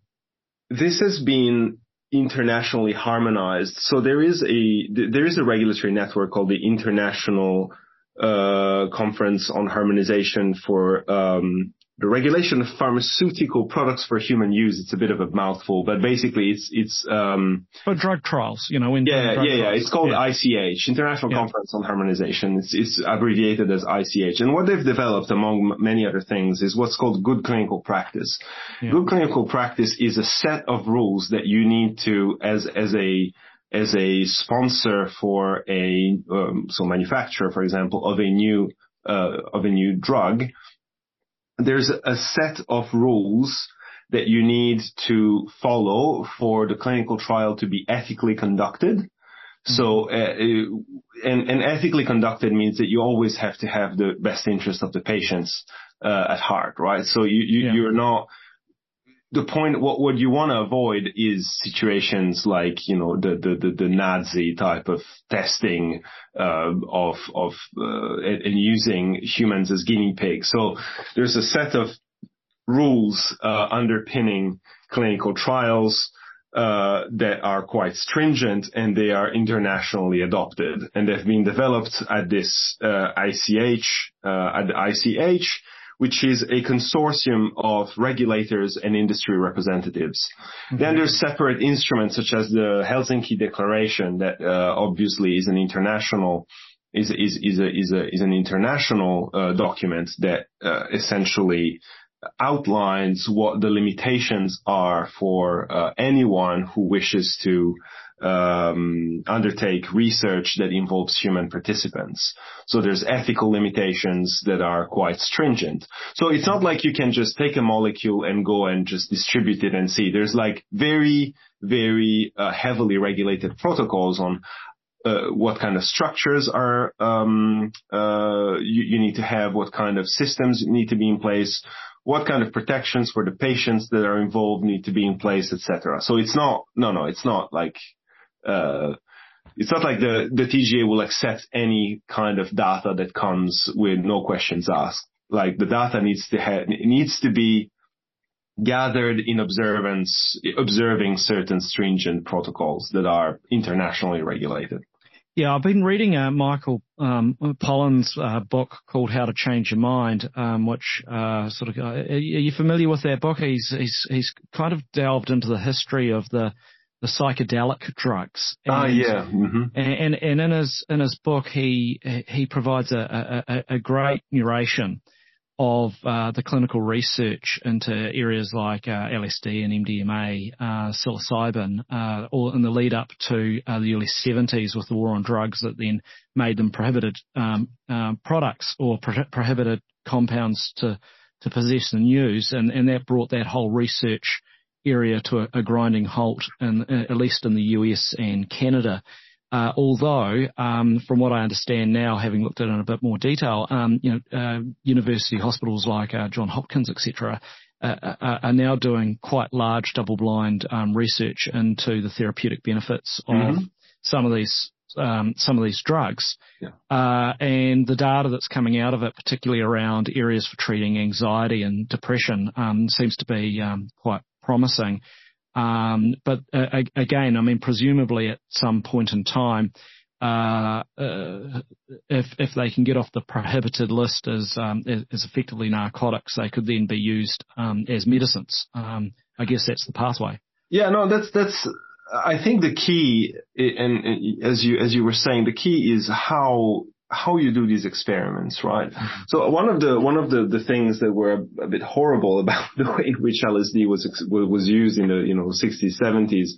this has been internationally harmonized. So there is a there is a regulatory network called the International uh, Conference on Harmonization for um, the regulation of pharmaceutical products for human use. It's a bit of a mouthful, but basically it's it's um, for drug trials. You know, in yeah, yeah, yeah. It's called yeah. ICH, International yeah. Conference on Harmonization. It's it's abbreviated as ICH. And what they've developed, among many other things, is what's called good clinical practice. Yeah. Good clinical practice is a set of rules that you need to, as as a as a sponsor for a um, so manufacturer, for example, of a new uh, of a new drug there's a set of rules that you need to follow for the clinical trial to be ethically conducted. So, uh, and, and ethically conducted means that you always have to have the best interest of the patients uh, at heart, right? So you, you yeah. you're not the point, what, what you want to avoid is situations like, you know, the, the, the, the Nazi type of testing, uh, of, of, uh, and, using humans as guinea pigs. So there's a set of rules, uh, underpinning clinical trials, uh, that are quite stringent and they are internationally adopted and they've been developed at this, uh, ICH, uh, at the ICH which is a consortium of regulators and industry representatives. Mm-hmm. Then there's separate instruments such as the Helsinki Declaration that uh, obviously is an international is is is a, is a is an international uh, document that uh, essentially outlines what the limitations are for uh, anyone who wishes to um, undertake research that involves human participants. So there's ethical limitations that are quite stringent. So it's not like you can just take a molecule and go and just distribute it and see. There's like very, very uh, heavily regulated protocols on uh, what kind of structures are um, uh, you, you, need to have, what kind of systems need to be in place, what kind of protections for the patients that are involved need to be in place, etc. So it's not, no, no, it's not like uh, it's not like the, the TGA will accept any kind of data that comes with no questions asked. Like the data needs to have, it needs to be gathered in observance, observing certain stringent protocols that are internationally regulated. Yeah, I've been reading uh, Michael um, Pollan's uh, book called How to Change Your Mind, um, which uh, sort of uh, are you familiar with that book? He's he's he's kind of delved into the history of the the psychedelic drugs. Ah, and, yeah. Mm-hmm. And, and in his in his book, he he provides a a, a great narration of uh, the clinical research into areas like uh, LSD and MDMA, uh, psilocybin, uh, all in the lead up to uh, the early 70s with the war on drugs that then made them prohibited um, uh, products or pro- prohibited compounds to to possess and use, and, and that brought that whole research area to a, a grinding halt, in, at least in the US and Canada. Uh, although, um, from what I understand now, having looked at it in a bit more detail, um, you know, uh, university hospitals like uh, John Hopkins, etc., uh, uh, are now doing quite large double-blind um, research into the therapeutic benefits of mm-hmm. some of these um, some of these drugs, yeah. uh, and the data that's coming out of it, particularly around areas for treating anxiety and depression, um, seems to be um, quite promising. Um, but uh, again, I mean, presumably at some point in time, uh, uh, if if they can get off the prohibited list as um, as effectively narcotics, they could then be used um, as medicines. Um, I guess that's the pathway. Yeah, no, that's that's. I think the key, and, and as you as you were saying, the key is how how you do these experiments, right? Mm-hmm. So one of the one of the, the things that were a, bit horrible about the way in which LSD was was used in the you know 60s 70s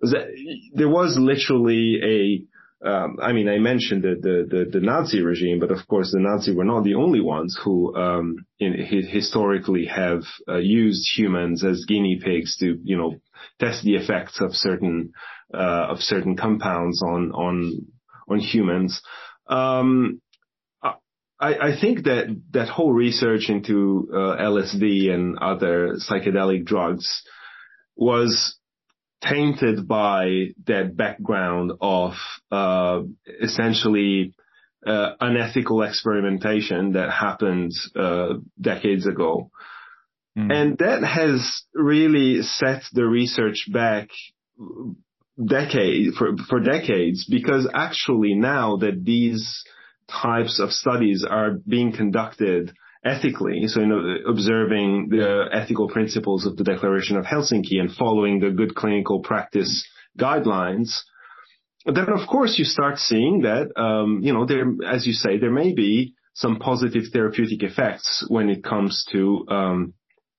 was that there was literally a um, I mean, I mentioned the, the, the, the, Nazi regime, but of course the Nazi were not the only ones who um, in, historically have uh, used humans as guinea pigs to, you know, test the effects of certain uh, of certain compounds on on on humans. Um, I, I, think that that whole research into uh, LSD and other psychedelic drugs was tainted by that background of uh, essentially uh, unethical experimentation that happened uh, decades ago. Mm. And that has really set the research back decade for, for decades because actually now that these types of studies are being conducted ethically, so you know, observing the ethical principles of the Declaration of Helsinki and following the good clinical practice guidelines, then of course you start seeing that, um, you know, there, as you say, there may be some positive therapeutic effects when it comes to um,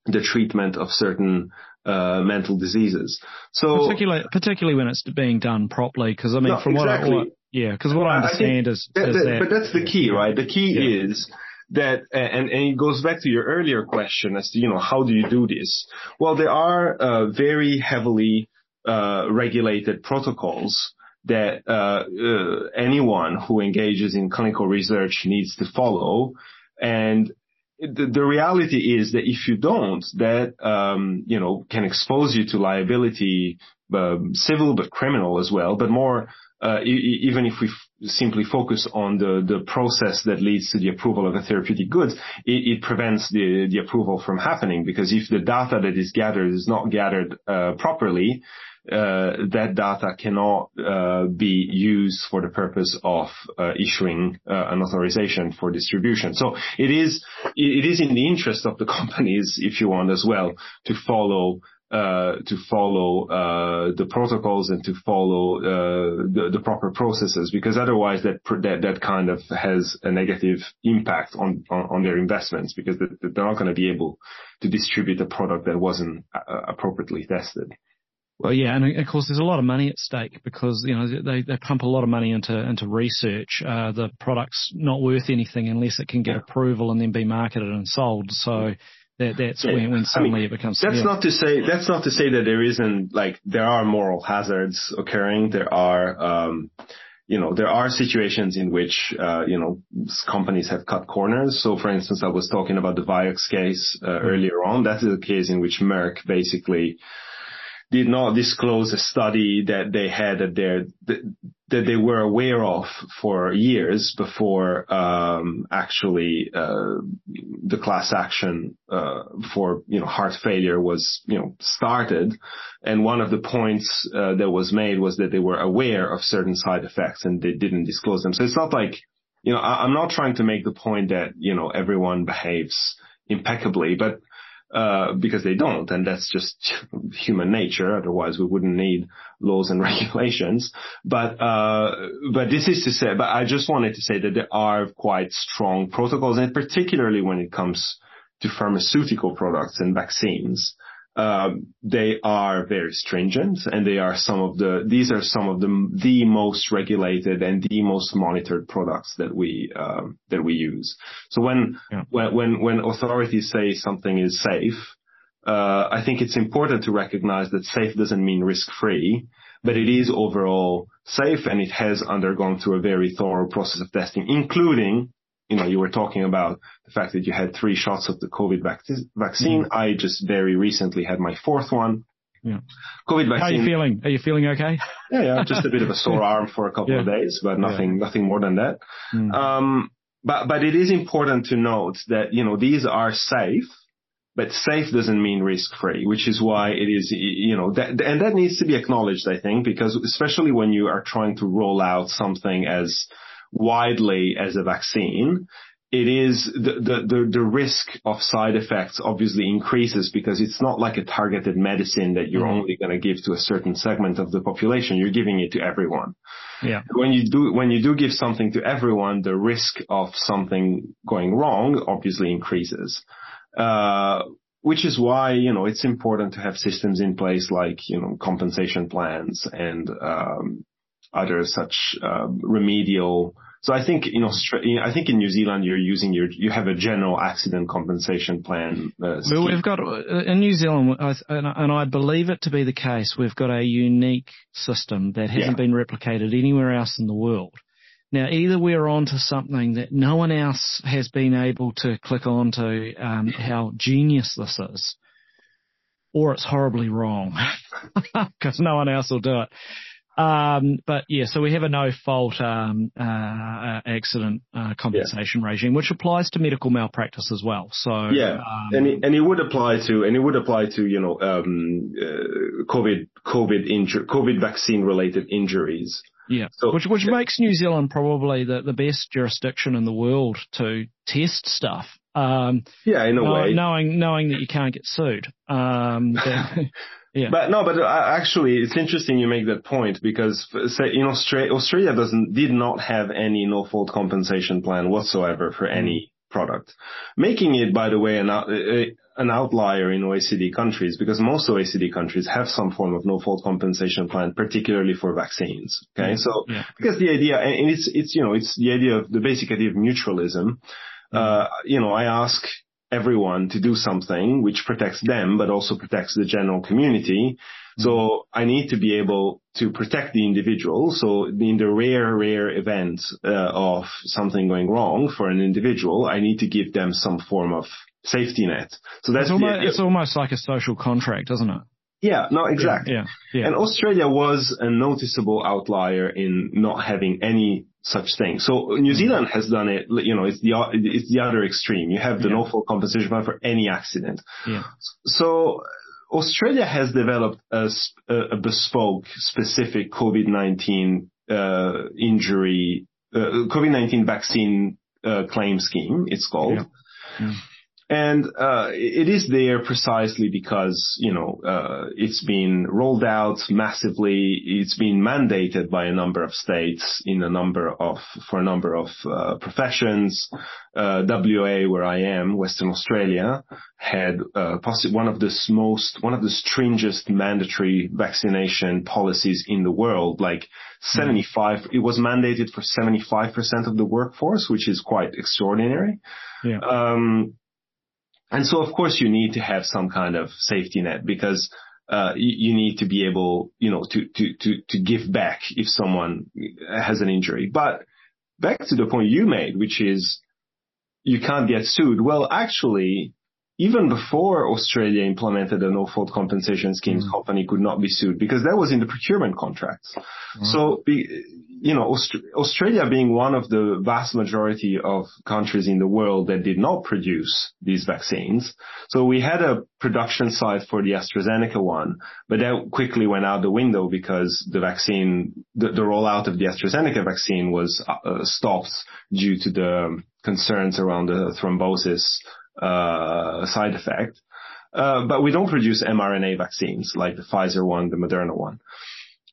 the treatment of certain uh, mental diseases. So particularly, particularly when it's being done properly, because I mean, no, from exactly. what I, what, yeah, because what I understand I is, that, is that, that, but that's the key, right? The key yeah. is that, and, and it goes back to your earlier question as to, you know, how do you do this? Well, there are uh, very heavily uh, regulated protocols that uh, uh, anyone who engages in clinical research needs to follow. And the, the reality is that if you don't, that um, you know can expose you to liability, uh, civil but criminal as well. But more, uh, e- even if we simply focus on the the process that leads to the approval of a therapeutic good, it, it, prevents the the approval from happening because if the data that is gathered is not gathered uh, properly, uh, that data cannot uh, be used for the purpose of uh, issuing an authorization for distribution. So it is it is in the interest of the companies, if you want, as well, to follow uh, to follow uh, the protocols and to follow uh, the, the, proper processes because otherwise that, that that kind of has a negative impact on on, on their investments because they're not going to be able to distribute a product that wasn't appropriately tested. Well, yeah, and of course there's a lot of money at stake because you know they, they pump a lot of money into into research. Uh, the product's not worth anything unless it can get yeah. approval and then be marketed and sold. So that that's yeah. when, when suddenly I mean, it becomes. That's yeah. not to say that's not to say that there isn't like there are moral hazards occurring. There are. Um, you know, there are situations in which, uh, you know, companies have cut corners. So for instance, I was talking about the Vioxx case, uh, mm-hmm. earlier on. That is a case in which Merck basically, did not disclose a study that they had at their that, they were aware of for years before um, actually uh, the class action uh, for you know heart failure was you know started, and one of the points uh, that was made was that they were aware of certain side effects and they didn't disclose them. So it's not like you know I, I'm not trying to make the point that you know everyone behaves impeccably, but uh, because they don't, and that's just human nature. Otherwise, we wouldn't need laws and regulations. But uh, but this is to say, but I just wanted to say that there are quite strong protocols, and particularly when it comes to pharmaceutical products and vaccines. Um, they are very stringent and they are some of the, these are some of the, the most regulated and the most monitored products that we, um, that we use. So when, yeah. when, when, when authorities say something is safe, uh, I think it's important to recognize that safe doesn't mean risk free, but it is overall safe and it has undergone through a very thorough process of testing, including you know, you were talking about the fact that you had three shots of the COVID vac- vaccine. Mm-hmm. I just very recently had my fourth one. Yeah. COVID vaccine. How are you feeling? Are you feeling okay? yeah, yeah, just a bit of a sore arm for a couple yeah. of days, but nothing, yeah. nothing more than that. Mm. Um, but, but it is important to note that, you know, these are safe, but safe doesn't mean risk free, which is why it is, you know, that, and that needs to be acknowledged, I think, because especially when you are trying to roll out something as, widely as a vaccine, it is the, the, the, the, risk of side effects obviously increases because it's not like a targeted medicine that you're mm-hmm. only going to give to a certain segment of the population. You're giving it to everyone. Yeah. When you do, when you do give something to everyone, the risk of something going wrong obviously increases. Uh, which is why, you know, it's important to have systems in place like, you know, compensation plans and, um, other such uh, remedial. So I think in Australia, I think in New Zealand you're using your you have a general accident compensation plan. Uh, well, we've got uh, in New Zealand, and I believe it to be the case. We've got a unique system that hasn't yeah. been replicated anywhere else in the world. Now, either we're onto something that no one else has been able to click on to um, how genius this is, or it's horribly wrong because no one else will do it. Um, but yeah, so we have a no fault um, uh, uh, accident uh, compensation yeah. regime, which applies to medical malpractice as well. So yeah, um, and it, and it would apply to and it would apply to you know um, uh, COVID COVID injury COVID vaccine related injuries. Yeah, so, which which makes New Zealand probably the, the best jurisdiction in the world to test stuff. Um, yeah, in a know, way, knowing knowing that you can't get sued. Um, Yeah. But no, but uh, actually, it's interesting you make that point because say in Australia, Australia doesn't did not have any no fault compensation plan whatsoever for any product, making it, by the way, an, uh, an outlier in OECD countries because most OECD countries have some form of no fault compensation plan, particularly for vaccines. Okay, mm-hmm. so yeah. because the idea, and it's it's you know it's the idea of the basic idea of mutualism. Mm-hmm. Uh, you know, I ask everyone to do something which protects them, but also protects the general community. So I need to be able to protect the individual. So in the rare, rare event uh, of something going wrong for an individual, I need to give them some form of safety net. So that's it's almost, it's almost like a social contract, isn't it? Yeah, no, exactly. Yeah, yeah, yeah. And Australia was a noticeable outlier in not having any such thing. So New mm-hmm. Zealand has done it, you know, it's the, it's the other extreme. You have the yeah. no fault compensation fund for any accident. Yeah. So Australia has developed a, a bespoke, specific COVID-19 uh, injury, uh, COVID-19 vaccine uh, claim scheme. It's called. Yeah. And uh, it is there precisely because you know uh, it's been rolled out massively. It's been mandated by a number of states in a number of for a number of uh, professions. Uh, WA, where I am, Western Australia, had uh, possi- one of the most one of the stringent mandatory vaccination policies in the world. Like 75, mm. it was mandated for 75% of the workforce, which is quite extraordinary. Yeah. Um, and so of course you need to have some kind of safety net because uh, you, you, need to be able, you know, to, to, to, to give back if someone has an injury. But back to the point you made, which is you can't get sued. Well, actually, even before Australia implemented a no-fault compensation scheme, mm. company could not be sued because that was in the procurement contracts. Mm. So, you know, Aust- Australia being one of the vast majority of countries in the world that did not produce these vaccines. So we had a production site for the AstraZeneca one, but that quickly went out the window because the vaccine, the, the rollout of the AstraZeneca vaccine was uh, stopped due to the concerns around the thrombosis uh, side effect. Uh, but we don't produce mRNA vaccines like the Pfizer one, the Moderna one.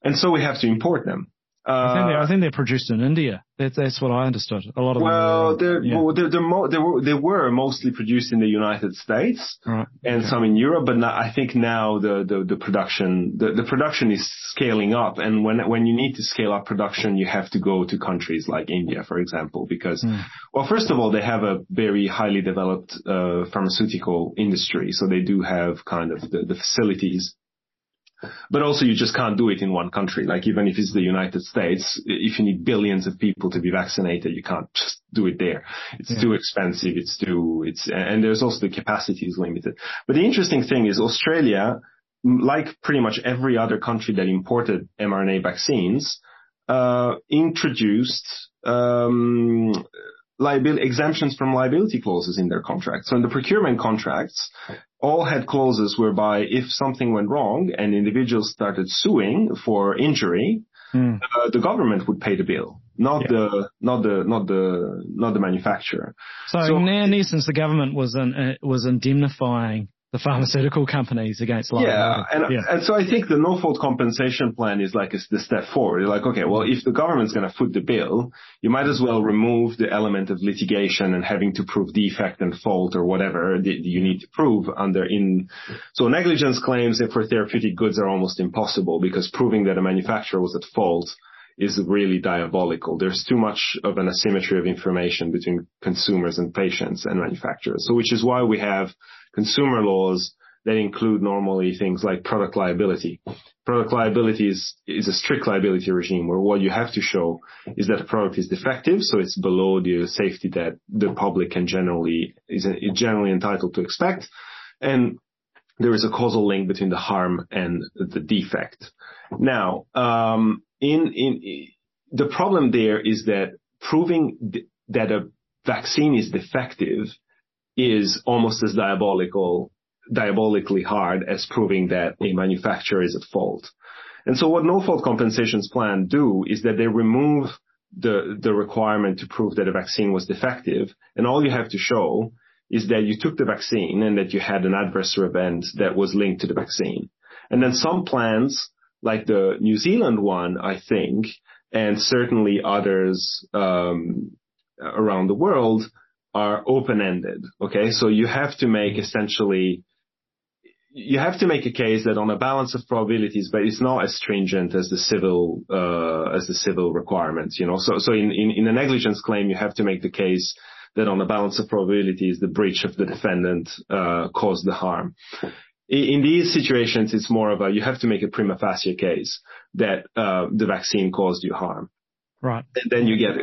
And so we have to import them. I think, I think they're produced in India. That, that's what I understood. A lot of well, them. Yeah. well, they're, they're mo- they, were, they were mostly produced in the United States right. and okay. some in Europe, but now, I think now the, the, the production the, the production is scaling up. And when when you need to scale up production, you have to go to countries like India, for example, because mm. well, first of all, they have a very highly developed uh, pharmaceutical industry, so they do have kind of the, the facilities but also you just can't do it in one country. Like even if it's the United States, if you need billions of people to be vaccinated, you can't just do it there. It's yeah. too expensive. It's too, it's, and there's also the capacity is limited. But the interesting thing is Australia, like pretty much every other country that imported mRNA vaccines, uh, introduced, um, exemptions from liability clauses in their contracts. So in the procurement contracts, all had clauses whereby if something went wrong and individuals started suing for injury, mm. uh, the government would pay the bill, not yeah. the not the not the not the manufacturer. So, so in essence, the government was in, uh, was indemnifying the pharmaceutical companies against liability. Yeah, and, yeah. and so I think the no-fault compensation plan is like the step forward. You're like, okay, well, if the government's going to foot the bill, you might as well remove the element of litigation and having to prove defect and fault or whatever you need to prove under in. So negligence claims for therapeutic goods are almost impossible because proving that a manufacturer was at fault is really diabolical. There's too much of an asymmetry of information between consumers and patients and manufacturers. So which is why we have consumer laws that include normally things like product liability. Product liability is, is a strict liability regime where what you have to show is that the product is defective, so it's below the safety that the public can generally, is generally entitled to expect. And there is a causal link between the harm and the defect. Now, um, in, in, the problem there is that proving th- that a vaccine is defective is almost as diabolical, diabolically hard as proving that a manufacturer is at fault. And so what no-fault compensations plan do is that they remove the, the requirement to prove that a vaccine was defective. And all you have to show is that you took the vaccine and that you had an adverse event that was linked to the vaccine. And then some plans, like the New Zealand one, I think, and certainly others um, around the world, are open-ended. Okay, so you have to make essentially you have to make a case that on a balance of probabilities, but it's not as stringent as the civil uh, as the civil requirements. You know, so so in, in in a negligence claim, you have to make the case that on a balance of probabilities, the breach of the defendant uh, caused the harm. in these situations, it's more of a you have to make a prima facie case that uh, the vaccine caused you harm. Right. And then you get.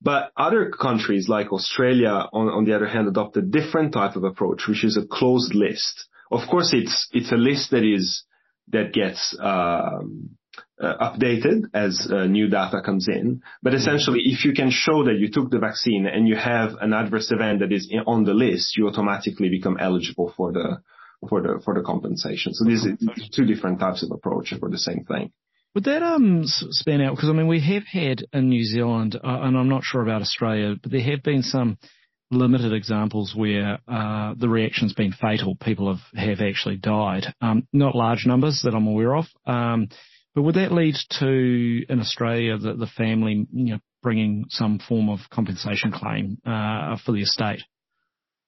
But other countries like Australia, on, on the other hand, adopt a different type of approach, which is a closed list. Of course, it's it's a list that is that gets um, uh, updated as uh, new data comes in. But essentially, if you can show that you took the vaccine and you have an adverse event that is on the list, you automatically become eligible for the for the for the compensation. So these are two different types of approach for the same thing. Would that um span out? Because I mean, we have had in New Zealand, uh, and I'm not sure about Australia, but there have been some limited examples where uh, the reaction's been fatal. People have, have actually died. Um, not large numbers that I'm aware of. Um, but would that lead to, in Australia, the, the family you know, bringing some form of compensation claim uh, for the estate?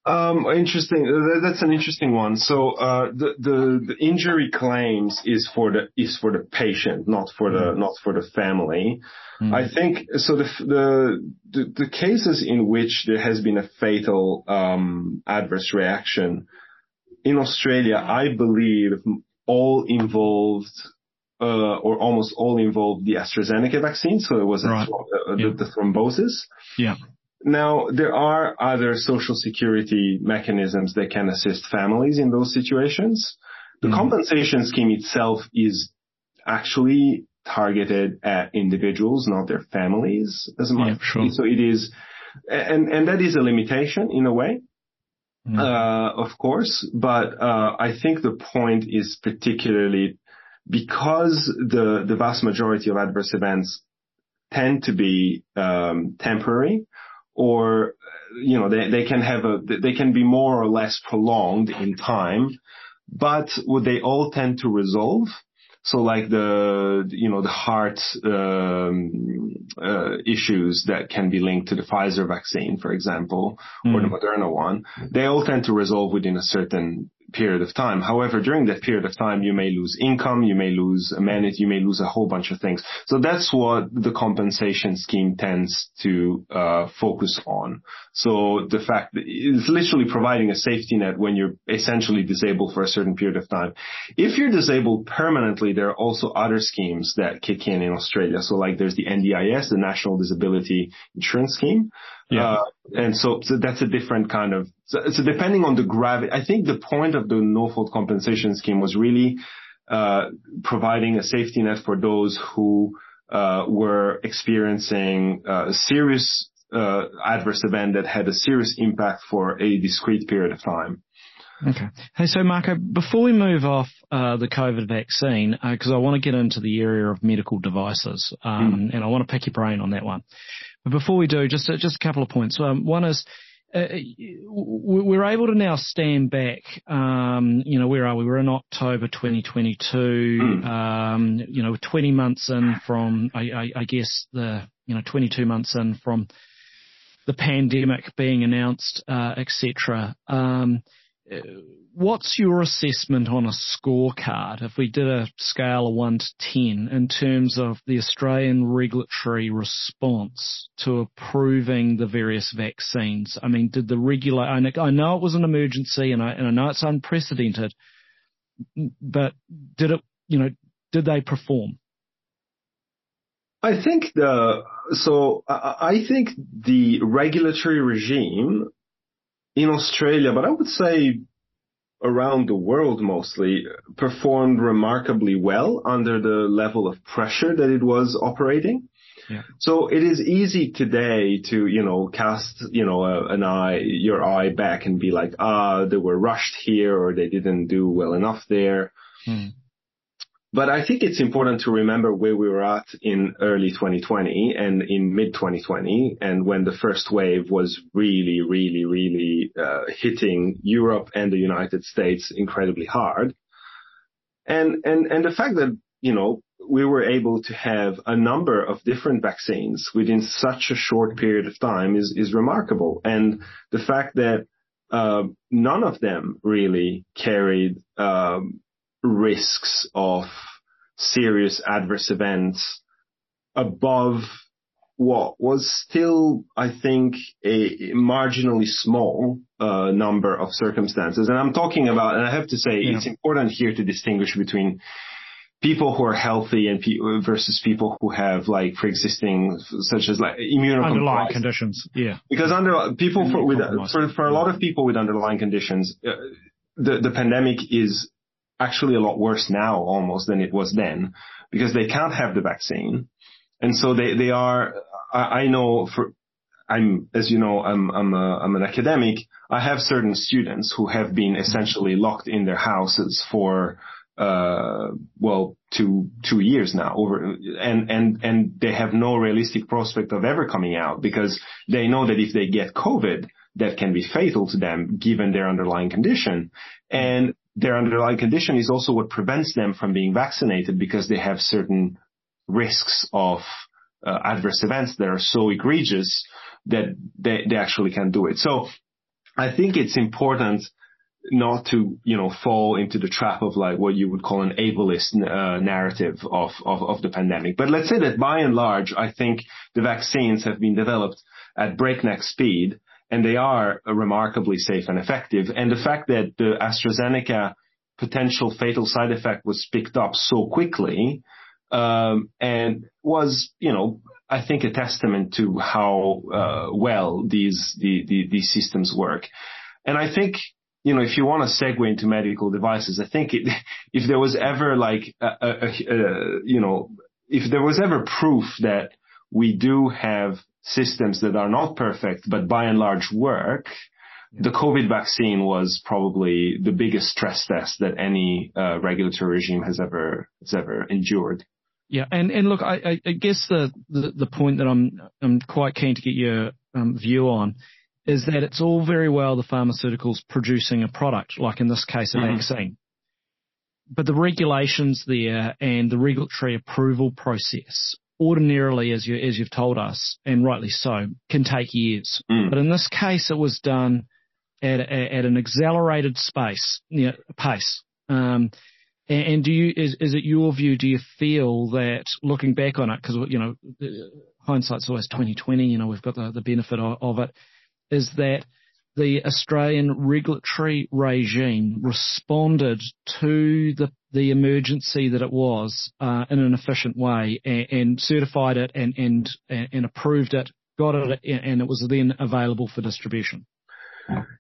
Um, interesting. That's an interesting one. So uh, the, the the injury claims is for the is for the patient, not for the mm. not for the family. Mm. I think so. The, the, the the cases in which there has been a fatal um, adverse reaction in Australia, I believe all involved uh, or almost all involved the AstraZeneca vaccine. So it was right. a, yeah. the, the, thrombosis. Yeah. Now, there are other social security mechanisms that can assist families in those situations. The mm compensation scheme itself is actually targeted at individuals, not their families as much. Yeah, sure. So it is, and, and that is a limitation in a way. mm Uh, of course, but uh, I think the point is particularly because the the vast majority of adverse events tend to be um, temporary or you know they, they can have a they can be more or less prolonged in time but would they all tend to resolve so like the you know the heart um, uh, issues that can be linked to the Pfizer vaccine, for example, mm. or the hmm. Moderna one, they all tend to resolve within a certain period of time. However, during that period of time, you may lose income, you may lose amenity, you may lose a whole bunch of things. So that's what the compensation scheme tends to uh, focus on. So the fact that it's literally providing a safety net when you're essentially disabled for a certain period of time. If you're disabled permanently, there are also other schemes that kick in in Australia. So like there's the NDIS, the National Disability Insurance Scheme. Yeah. Uh, and so, so that's a different kind of, so, so depending on the gravity, I think the point of the no fault compensation scheme was really, uh, providing a safety net for those who, uh, were experiencing uh, a serious, uh, adverse event that had a serious impact for a discrete period of time. Okay. Hey, so Marco, before we move off uh, the COVID vaccine, because uh, I want to get into the area of medical devices, um, mm. and I want to pick your brain on that one. But before we do, just just a couple of points. Um, one is uh, we're able to now stand back. Um, you know, where are we? We're in October 2022. Mm. Um, you know, 20 months in from, I, I, I guess the, you know, 22 months in from the pandemic being announced, uh, etc. Um, Uh, what's your assessment on a scorecard if we did a scale of 1 to 10 in terms of the Australian regulatory response to approving the various vaccines? I mean, did the regulator, I know it was an emergency and I, and I know it's unprecedented, but did it, you know, did they perform? I think the, so I think the regulatory regime in Australia, but I would say around the world mostly performed remarkably well under the level of pressure that it was operating. Yeah. So it is easy today to, you know, cast, you know, an eye, your eye back and be like, ah, they were rushed here or they didn't do well enough there. Hmm. But I think it's important to remember where we were at in early 2020 and in mid 2020 and when the first wave was really, really, really uh, hitting Europe and the United States incredibly hard. And, and, and the fact that, you know, we were able to have a number of different vaccines within such a short period of time is, is remarkable. And the fact that uh, none of them really carried um, risks of serious adverse events above what was still, I think, a marginally small uh, number of circumstances. And I'm talking about, and I have to say, yeah. it's important here to distinguish between people who are healthy and pe- versus people who have like pre-existing, such as like immunocompromised conditions. Yeah, because under people for, with for for a lot of people with underlying conditions, uh, the the pandemic is actually a lot worse now almost than it was then because they can't have the vaccine. And so they, they are, I, I know for, I'm, as you know, I'm, I'm, a, I'm an academic. I have certain students who have been essentially locked in their houses for, uh, well, two, two years now over, and, and, and they have no realistic prospect of ever coming out because they know that if they get COVID, that can be fatal to them given their underlying condition. And their underlying condition is also what prevents them from being vaccinated because they have certain risks of uh, adverse events that are so egregious that they, they actually can't do it. So I think it's important not to, you know, fall into the trap of like what you would call an ableist uh, narrative of, of, of the pandemic. But let's say that by and large, I think the vaccines have been developed at breakneck speed and they are remarkably safe and effective. And the fact that the AstraZeneca potential fatal side effect was picked up so quickly um, and was, you know, I think a testament to how uh, well these the, the, these systems work. And I think you know, if you want to segue into medical devices, I think it, if there was ever like, a, a, a, you know, if there was ever proof that we do have systems that are not perfect, but by and large work, the COVID vaccine was probably the biggest stress test that any uh, regulatory regime has ever has ever endured. Yeah, and and look, I, I guess the, the, the point that I'm I'm quite keen to get your um, view on is that it's all very well the pharmaceuticals producing a product, like in this case a mm-hmm. vaccine, but the regulations there and the regulatory approval process ordinarily, as you as you've told us, and rightly so, can take years. Mm. But in this case, it was done at at an accelerated space, you know, pace. Um, and, and do you is is it your view? Do you feel that looking back on it, because you know hindsight's always twenty twenty. You know we've got the the benefit of, of it. Is that the Australian regulatory regime responded to the the emergency that it was uh, in an efficient way and, and certified it and, and and approved it, got it, and it was then available for distribution.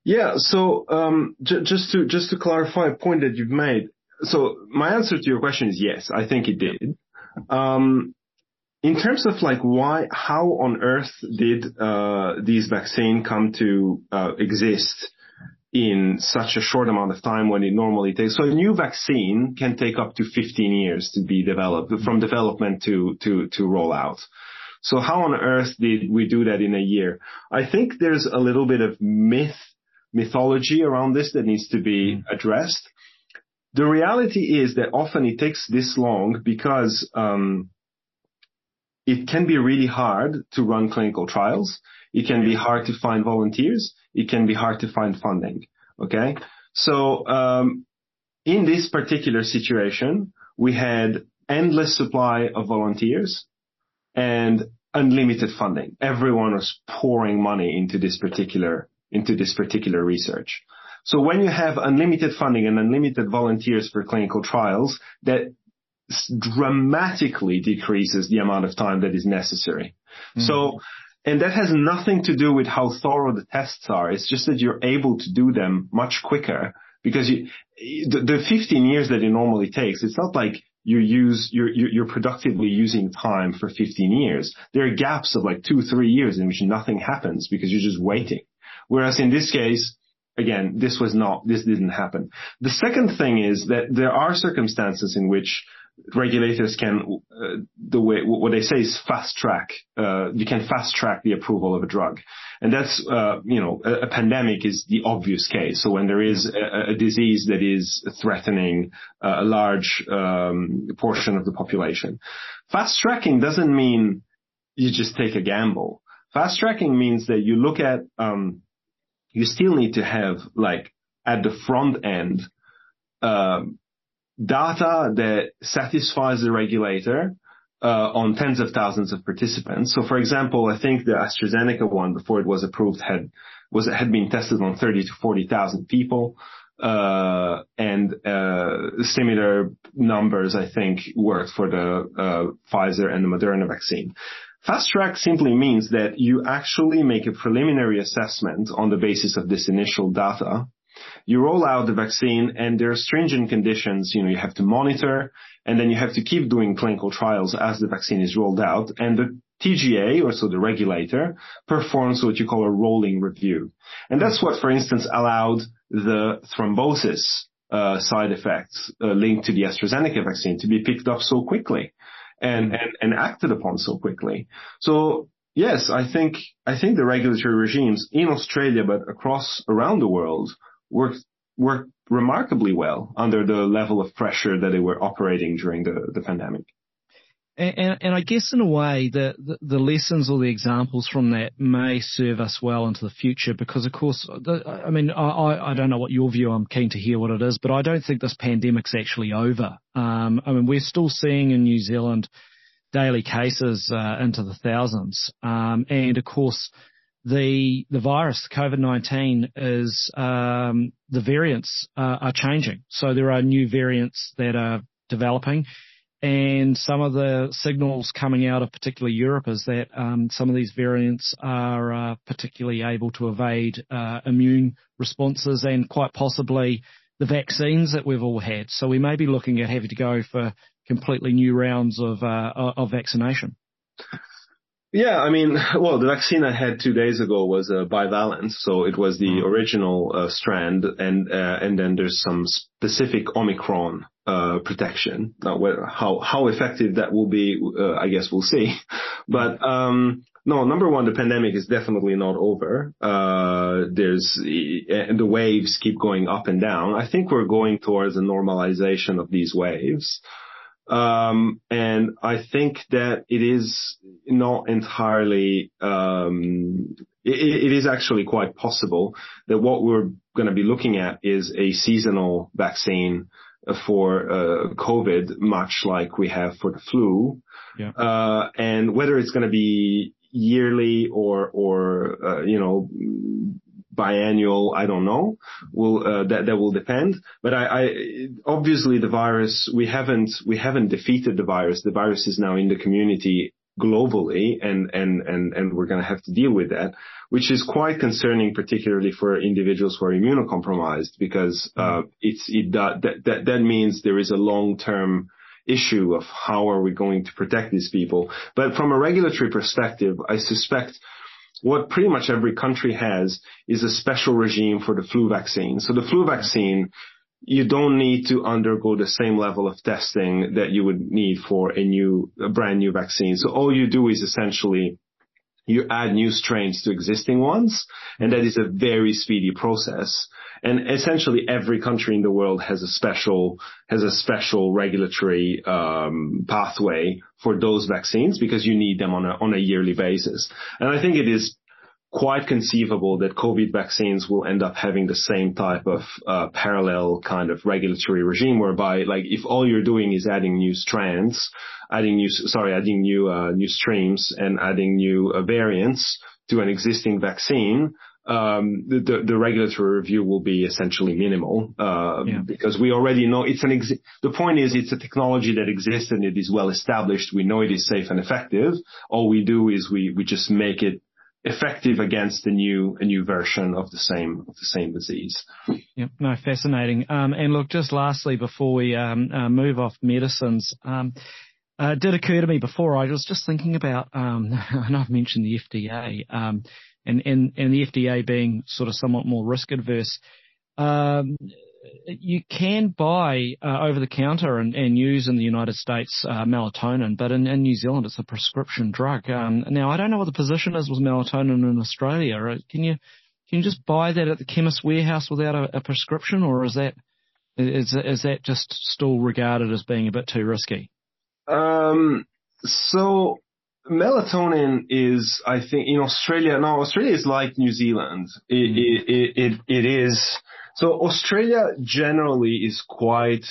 Yeah. So um, j- just to just to clarify a point that you've made. So my answer to your question is yes. I think it did. Um, in terms of like why, how on earth did uh, these vaccine come to uh, exist in such a short amount of time when it normally takes? So a new vaccine can take up to 15 years to be developed, from development to to to roll out. So how on earth did we do that in a year? I think there's a little bit of myth, mythology around this that needs to be mm. addressed. The reality is that often it takes this long because um, it can be really hard to run clinical trials. It can be hard to find volunteers. It can be hard to find funding. Okay. So, um, in this particular situation, we had endless supply of volunteers and unlimited funding. Everyone was pouring money into this particular, into this particular research. So when you have unlimited funding and unlimited volunteers for clinical trials, that dramatically decreases the amount of time that is necessary. Mm. So, and that has nothing to do with how thorough the tests are. It's just that you're able to do them much quicker because you, the, the 15 years that it normally takes, it's not like you use, you're, you're productively using time for 15 years. There are gaps of like two, three years in which nothing happens because you're just waiting. Whereas in this case, again, this was not, this didn't happen. The second thing is that there are circumstances in which regulators can uh, the way what they say is fast track. Uh, you can fast track the approval of a drug, and that's uh, you know a, a, pandemic is the obvious case. So when there is a, a disease that is threatening a large um, portion of the population, fast tracking doesn't mean you just take a gamble. Fast tracking means that you look at um, you still need to have like at the front end. Um, data that satisfies the regulator uh, on tens of thousands of participants. So, for example, I think the AstraZeneca one before it was approved had was had been tested on 30 to 40,000 people. Uh, and uh, similar numbers, I think, worked for the uh, Pfizer and the Moderna vaccine. Fast track simply means that you actually make a preliminary assessment on the basis of this initial data. You roll out the vaccine and there are stringent conditions, you know, you have to monitor and then you have to keep doing clinical trials as the vaccine is rolled out and the TGA, or so the regulator, performs what you call a rolling review. And that's what, for instance, allowed the thrombosis uh, side effects uh, linked to the AstraZeneca vaccine to be picked up so quickly and, and, and acted upon so quickly. So yes, I think, I think the regulatory regimes in Australia, but across around the world worked, worked remarkably well under the level of pressure that they were operating during the, the pandemic. And, and, I guess in a way the, the, the, lessons or the examples from that may serve us well into the future because of course, the, I mean, I, I don't know what your view, I'm keen to hear what it is, but I don't think this pandemic's actually over. Um, I mean, we're still seeing in New Zealand daily cases uh, into the thousands. Um, and of course, the the virus, COVID-19, is um, the variants uh, are changing. So there are new variants that are developing and some of the signals coming out of particularly Europe is that um, some of these variants are uh, particularly able to evade uh, immune responses and quite possibly the vaccines that we've all had. So we may be looking at having to go for completely new rounds of uh, of vaccination. Yeah, I mean, well, the vaccine I had two days ago was a bivalent, so it was the mm-hmm. original uh, strand, and uh, and then there's some specific Omicron uh, protection. Now, how how effective that will be, uh, I guess we'll see. But um, no, number one, the pandemic is definitely not over. Uh, there's and the waves keep going up and down. I think we're going towards a normalization of these waves. Um, and I think that it is not entirely, um, it, it is actually quite possible that what we're going to be looking at is a seasonal vaccine for uh, COVID, much like we have for the flu. Yeah. Uh, and whether it's going to be yearly or, or, uh, you know, biannual, I don't know. Will uh, that that will depend. But I, I obviously the virus we haven't we haven't defeated the virus. The virus is now in the community globally, and and and and we're going to have to deal with that, which is quite concerning, particularly for individuals who are immunocompromised, because uh, it's it that that that means there is a long term issue of how are we going to protect these people. But from a regulatory perspective, I suspect what pretty much every country has is a special regime for the flu vaccine. So the flu vaccine, you don't need to undergo the same level of testing that you would need for a new, a brand new vaccine. So all you do is essentially you add new strains to existing ones, and that is a very speedy process. And essentially every country in the world has a special, has a special regulatory, um, pathway for those vaccines because you need them on a, on a yearly basis. And I think it is quite conceivable that COVID vaccines will end up having the same type of uh, parallel kind of regulatory regime whereby like if all you're doing is adding new strands, adding new, sorry, adding new, uh, new streams and adding new uh, variants to an existing vaccine, um, the, the, regulatory review will be essentially minimal, uh, yeah. because we already know it's an ex- the point is it's a technology that exists and it is well established. We know it is safe and effective. All we do is we, we just make it effective against a new a new version of the same of the same disease. Yep, no, fascinating. Um, and look, just lastly, before we um, uh, move off medicines, um, uh, it did occur to me before I was just thinking about, um, know I've mentioned the FDA, um, and, and, and the FDA being sort of somewhat more risk adverse. Um, you can buy uh, over the counter and, and, use in the United States uh, melatonin, but in, in, New Zealand it's a prescription drug. Um, now I don't know what the position is with melatonin in Australia. Uh, can you can you just buy that at the chemist warehouse without a, a prescription, or is that is is that just still regarded as being a bit too risky? Um, so melatonin is, I think, in Australia. Now Australia is like New Zealand. It, mm. it, it, it, it is so Australia generally is quite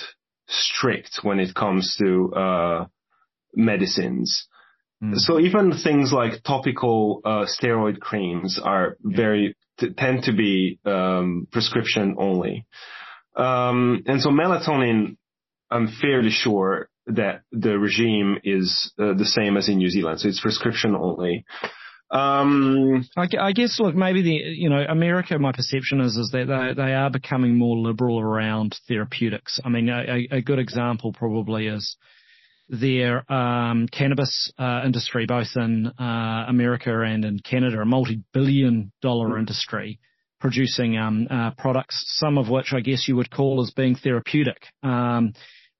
strict when it comes to uh, medicines. Mm. So even things like topical uh, steroid creams are very t- tend to be um, prescription only. Um, and so melatonin, I'm fairly sure that the regime is uh, the same as in New Zealand. So it's prescription only. Um, I, I, guess, look, maybe the, you know, America, my perception is, is that they, they are becoming more liberal around therapeutics. I mean, a, a good example probably is their um, cannabis uh, industry, both in uh, America and in Canada, a multi-billion dollar mm. industry producing um, uh, products, some of which I guess you would call as being therapeutic. Um,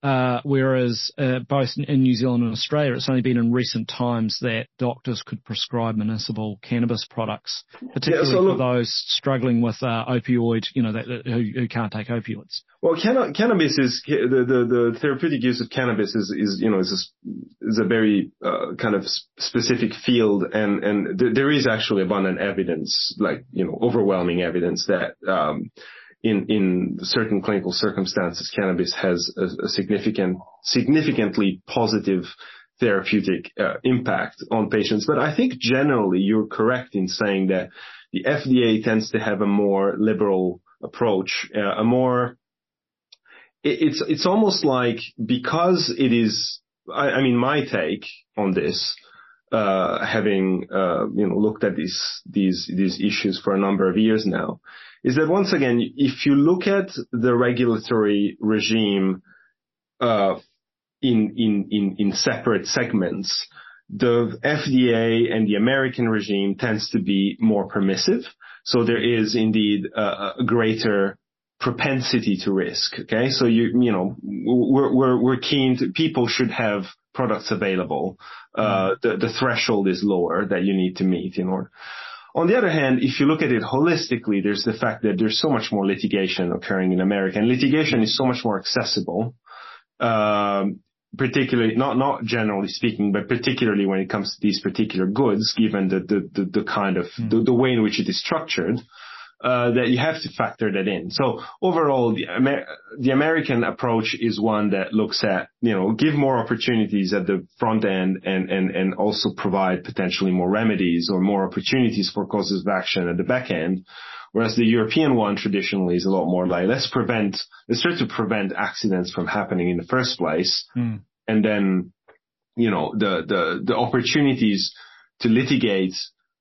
uh, whereas uh, both in New Zealand and Australia, it's only been in recent times that doctors could prescribe municipal cannabis products, particularly yeah, so look, for those struggling with uh, opioid, you know, that, that, who, who can't take opioids. Well, can- cannabis is the, the, the therapeutic use of cannabis is, is you know is a, is a very uh, kind of specific field, and and th- there is actually abundant evidence, like you know, overwhelming evidence that. Um, in in certain clinical circumstances, cannabis has a, significant, significantly positive therapeutic uh, impact on patients. But I think generally you're correct in saying that the FDA tends to have a more liberal approach, uh, a more it, it's it's almost like because it is. I mean, my take on this uh, having uh, you know looked at these these these issues for a number of years now, is that once again, if you look at the regulatory regime uh, in in in in separate segments, the FDA and the American regime tends to be more permissive. So there is indeed a, a greater propensity to risk. Okay, so you you know we're we're we're keen to people should have products available. Uh, the the threshold is lower that you need to meet in order. On the other hand, if you look at it holistically, there's the fact that there's so much more litigation occurring in America, and litigation is so much more accessible. Um, particularly not not generally speaking, but particularly when it comes to these particular goods, given the the the, the kind of mm. the, the way in which it is structured uh, that you have to factor that in. So overall, the, Amer- the American approach is one that looks at, you know, give more opportunities at the front end and, and, and also provide potentially more remedies or more opportunities for causes of action at the back end. Whereas the European one traditionally is a lot more like, let's prevent, let's try to prevent accidents from happening in the first place. Mm. And then, you know, the, the, the opportunities to litigate,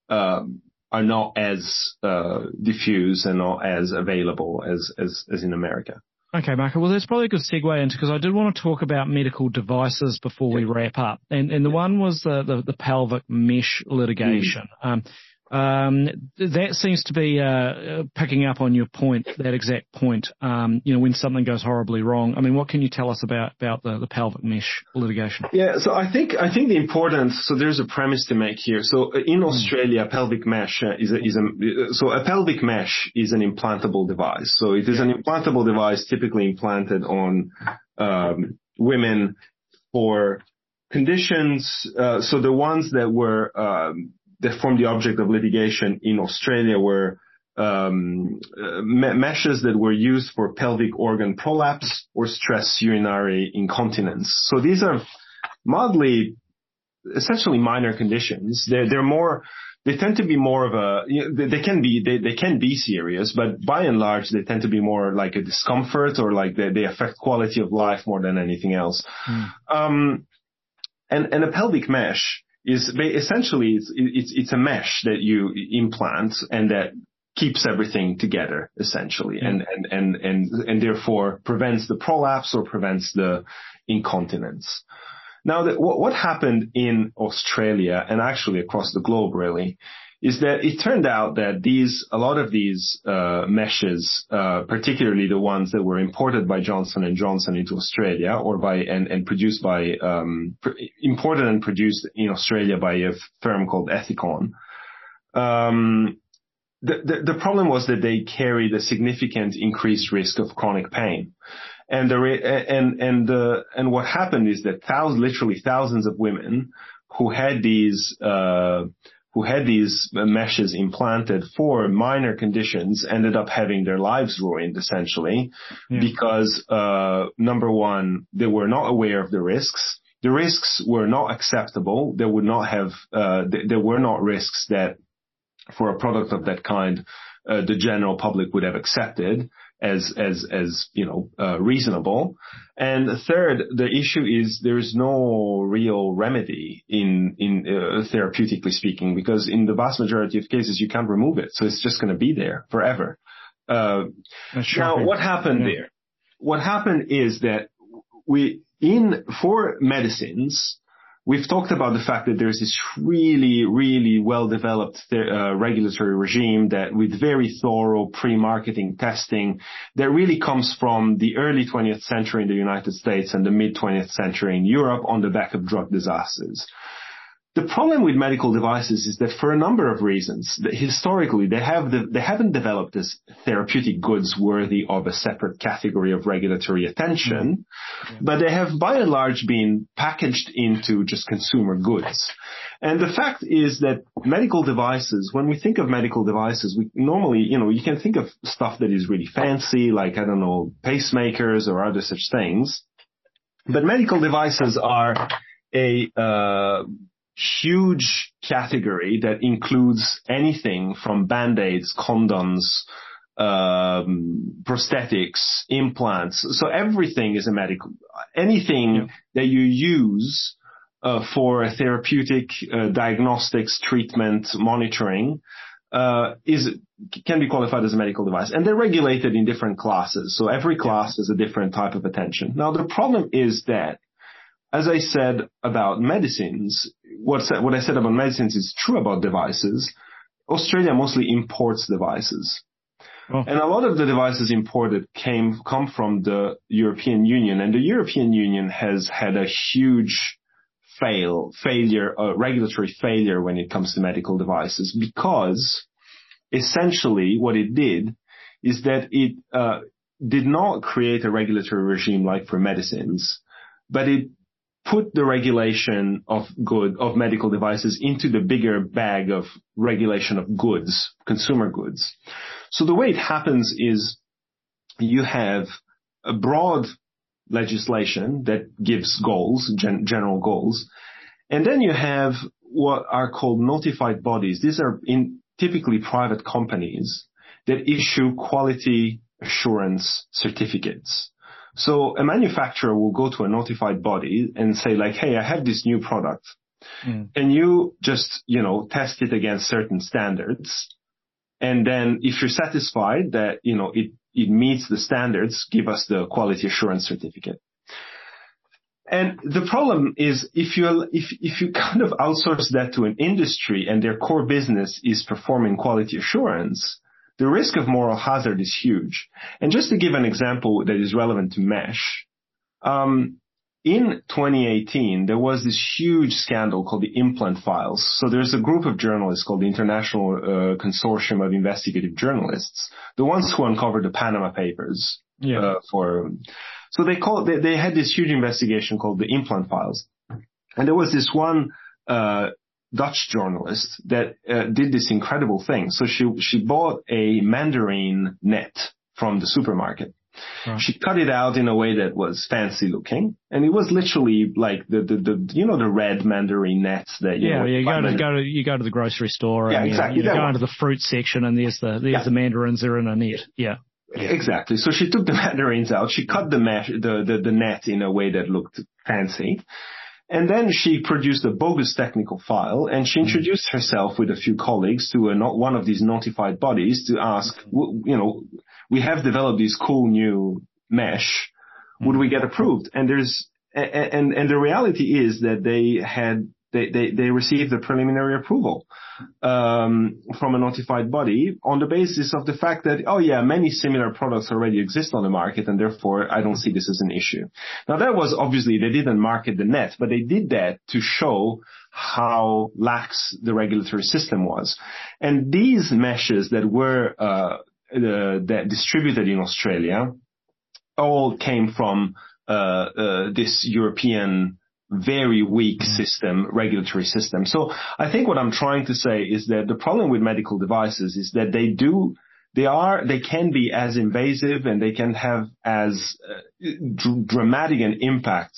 um, are not as uh, diffuse and not as available as, as, as in America. Okay, Marco. Well, that's probably a good segue into because I did want to talk about medical devices before we wrap up, and and the one was the the, the pelvic mesh litigation. Mm. Um, um, that seems to be uh, picking up on your point, that exact point. Um, you know, when something goes horribly wrong. I mean, what can you tell us about about the, the pelvic mesh litigation? Yeah, so I think I think the importance. So there's a premise to make here. So uh, in Australia, mm. pelvic mesh uh, is a, is a so a pelvic mesh is an implantable device. So it is an implantable device typically implanted on um, women for conditions. Uh, so the ones that were um, that formed the object of litigation in Australia were um, uh, meshes that were used for pelvic organ prolapse or stress urinary incontinence. So these are mildly, essentially minor conditions. They're, they're more, they tend to be more of a, you know, they, can be, they, they can be serious, but by and large, they tend to be more like a discomfort or like they, they affect quality of life more than anything else. Mm. Um, and, and a pelvic mesh, is essentially it's, it's, it's a mesh that you implant and that keeps everything together essentially and, and, and, and, and therefore prevents the prolapse or prevents the incontinence. Now, what happened in Australia and actually across the globe really is that it turned out that these, a lot of these uh, meshes, uh, particularly the ones that were imported by Johnson and Johnson into Australia, or by and, and produced by um, pr- imported and produced in Australia by a firm called Ethicon. Um, the, the, the problem was that they carried a significant increased risk of chronic pain. And the and and uh, and what happened is that thousands, literally thousands of women who had these uh, who had these meshes implanted for minor conditions ended up having their lives ruined essentially yeah. because uh, number one they were not aware of the risks the risks were not acceptable. There would not have, uh, th- there were not risks that for a product of that kind, uh, the general public would have accepted as as as you know uh, reasonable. And third, the issue is there is no real remedy in in uh, therapeutically speaking because in the vast majority of cases you can't remove it, so it's just going to be there forever. Uh, now, what happened yeah. there? What happened is that we in for medicines We've talked about the fact that there's this really, really well-developed uh, regulatory regime that with very thorough pre-marketing testing that really comes from the early 20th century in the United States and the mid 20th century in Europe on the back of drug disasters. The problem with medical devices is that for a number of reasons, historically they have the, they haven't developed as therapeutic goods worthy of a separate category of regulatory attention, mm-hmm. but they have by and large been packaged into just consumer goods. And the fact is that medical devices, when we think of medical devices, we normally, you know, you can think of stuff that is really fancy, like, I don't know, pacemakers or other such things. But medical devices are a, uh, huge category that includes anything from band-aids, condoms, um, prosthetics, implants. So everything is a medical, anything yeah. that you use uh, for therapeutic uh, diagnostics, treatment, monitoring, uh, is can be qualified as a medical device, and they're regulated in different classes. So every class is a different type of attention. Now the problem is that as I said about medicines, what, what I said about medicines is true about devices. Australia mostly imports devices. Oh. And a lot of the devices imported came, come from the European Union and the European Union has had a huge fail, failure, uh, regulatory failure when it comes to medical devices because essentially what it did is that it, uh, did not create a regulatory regime like for medicines, but it put the regulation of good, of medical devices into the bigger bag of regulation of goods, consumer goods. So the way it happens is you have a broad legislation that gives goals, gen- general goals, and then you have what are called notified bodies. These are in typically private companies that issue quality assurance certificates. So a manufacturer will go to a notified body and say like, hey, I have this new product. Mm. And you just, you know, test it against certain standards. And then if you're satisfied that, you know, it, it meets the standards, give us the quality assurance certificate. And the problem is if you if if you kind of outsource that to an industry and their core business is performing quality assurance, the risk of moral hazard is huge. And just to give an example that is relevant to mesh, um, in 2018, there was this huge scandal called the implant files. So there's a group of journalists called the International uh, Consortium of Investigative Journalists, the ones who uncovered the Panama Papers. Yeah. Uh, for so they called they, they had this huge investigation called the implant files, and there was this one uh, Dutch journalist that uh, did this incredible thing. So she she bought a mandarin net from the supermarket. She cut it out in a way that was fancy looking, and it was literally like the the, the you know the red mandarin nets that you yeah know, you go to go to you go to the grocery store yeah and exactly you, you go into the fruit section and there's the there's yeah. the mandarins are in a net yeah. Exactly. So she took the mandarins out. She cut the mesh, the, the, the net in a way that looked fancy. And then she produced a bogus technical file and she mm-hmm. introduced herself with a few colleagues to a, one of these notified bodies to ask, mm-hmm. you know, we have developed this cool new mesh. Would we mm-hmm. get approved? And there's, and, and the reality is that they had they, they, they received a preliminary approval um, from a notified body on the basis of the fact that, oh yeah, many similar products already exist on the market and therefore I don't see this as an issue. Now that was obviously, they didn't market the net, but they did that to show how lax the regulatory system was. And these meshes that were uh, that distributed in Australia all came from uh, uh, this European very weak mm-hmm. system, regulatory system. So I think what I'm trying to say is that the problem with medical devices is that they do, they are, they can be as invasive and they can have as uh, dr- dramatic an impact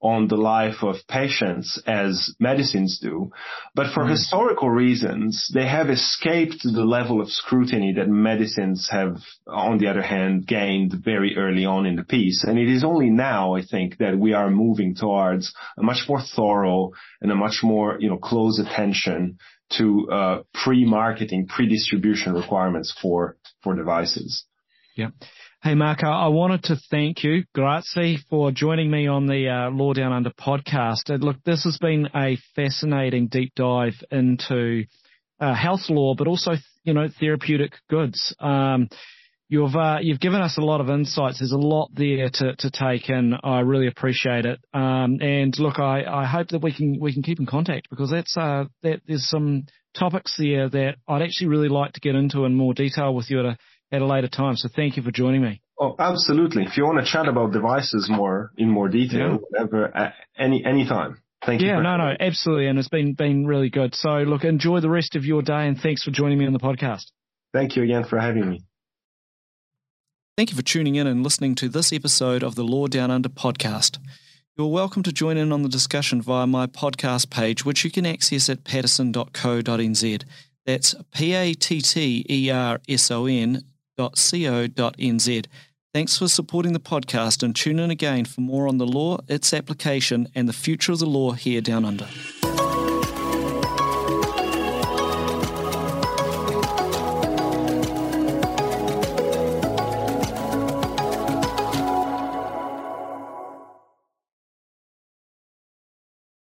on the life of patients as medicines do. But for mm. historical reasons, they have escaped the level of scrutiny that medicines have, on the other hand, gained very early on in the piece. And it is only now, I think, that we are moving towards a much more thorough and a much more, you know, close attention to uh, pre-marketing, pre-distribution requirements for for devices. Yeah. Hey, Marco, I wanted to thank you, grazie, for joining me on the uh, Law Down Under podcast. And look, this has been a fascinating deep dive into uh, health law, but also, you know, therapeutic goods. Um, you've uh, you've given us a lot of insights. There's a lot there to, to take in. I really appreciate it. Um, and look, I, I hope that we can we can keep in contact because that's uh, that there's some topics there that I'd actually really like to get into in more detail with you at a at a later time. So thank you for joining me. Oh, absolutely. If you want to chat about devices more in more detail, yeah. whatever, uh, any any time. Thank you. Yeah, no, no, absolutely, and it's been been really good. So look, enjoy the rest of your day, and thanks for joining me on the podcast. Thank you again for having me. Thank you for tuning in and listening to this episode of the Law Down Under podcast. You're welcome to join in on the discussion via my podcast page, which you can access at patterson.co.nz. That's P A T T E R S O N co.nz. Thanks for supporting the podcast and tune in again for more on the law, its application, and the future of the law here down under.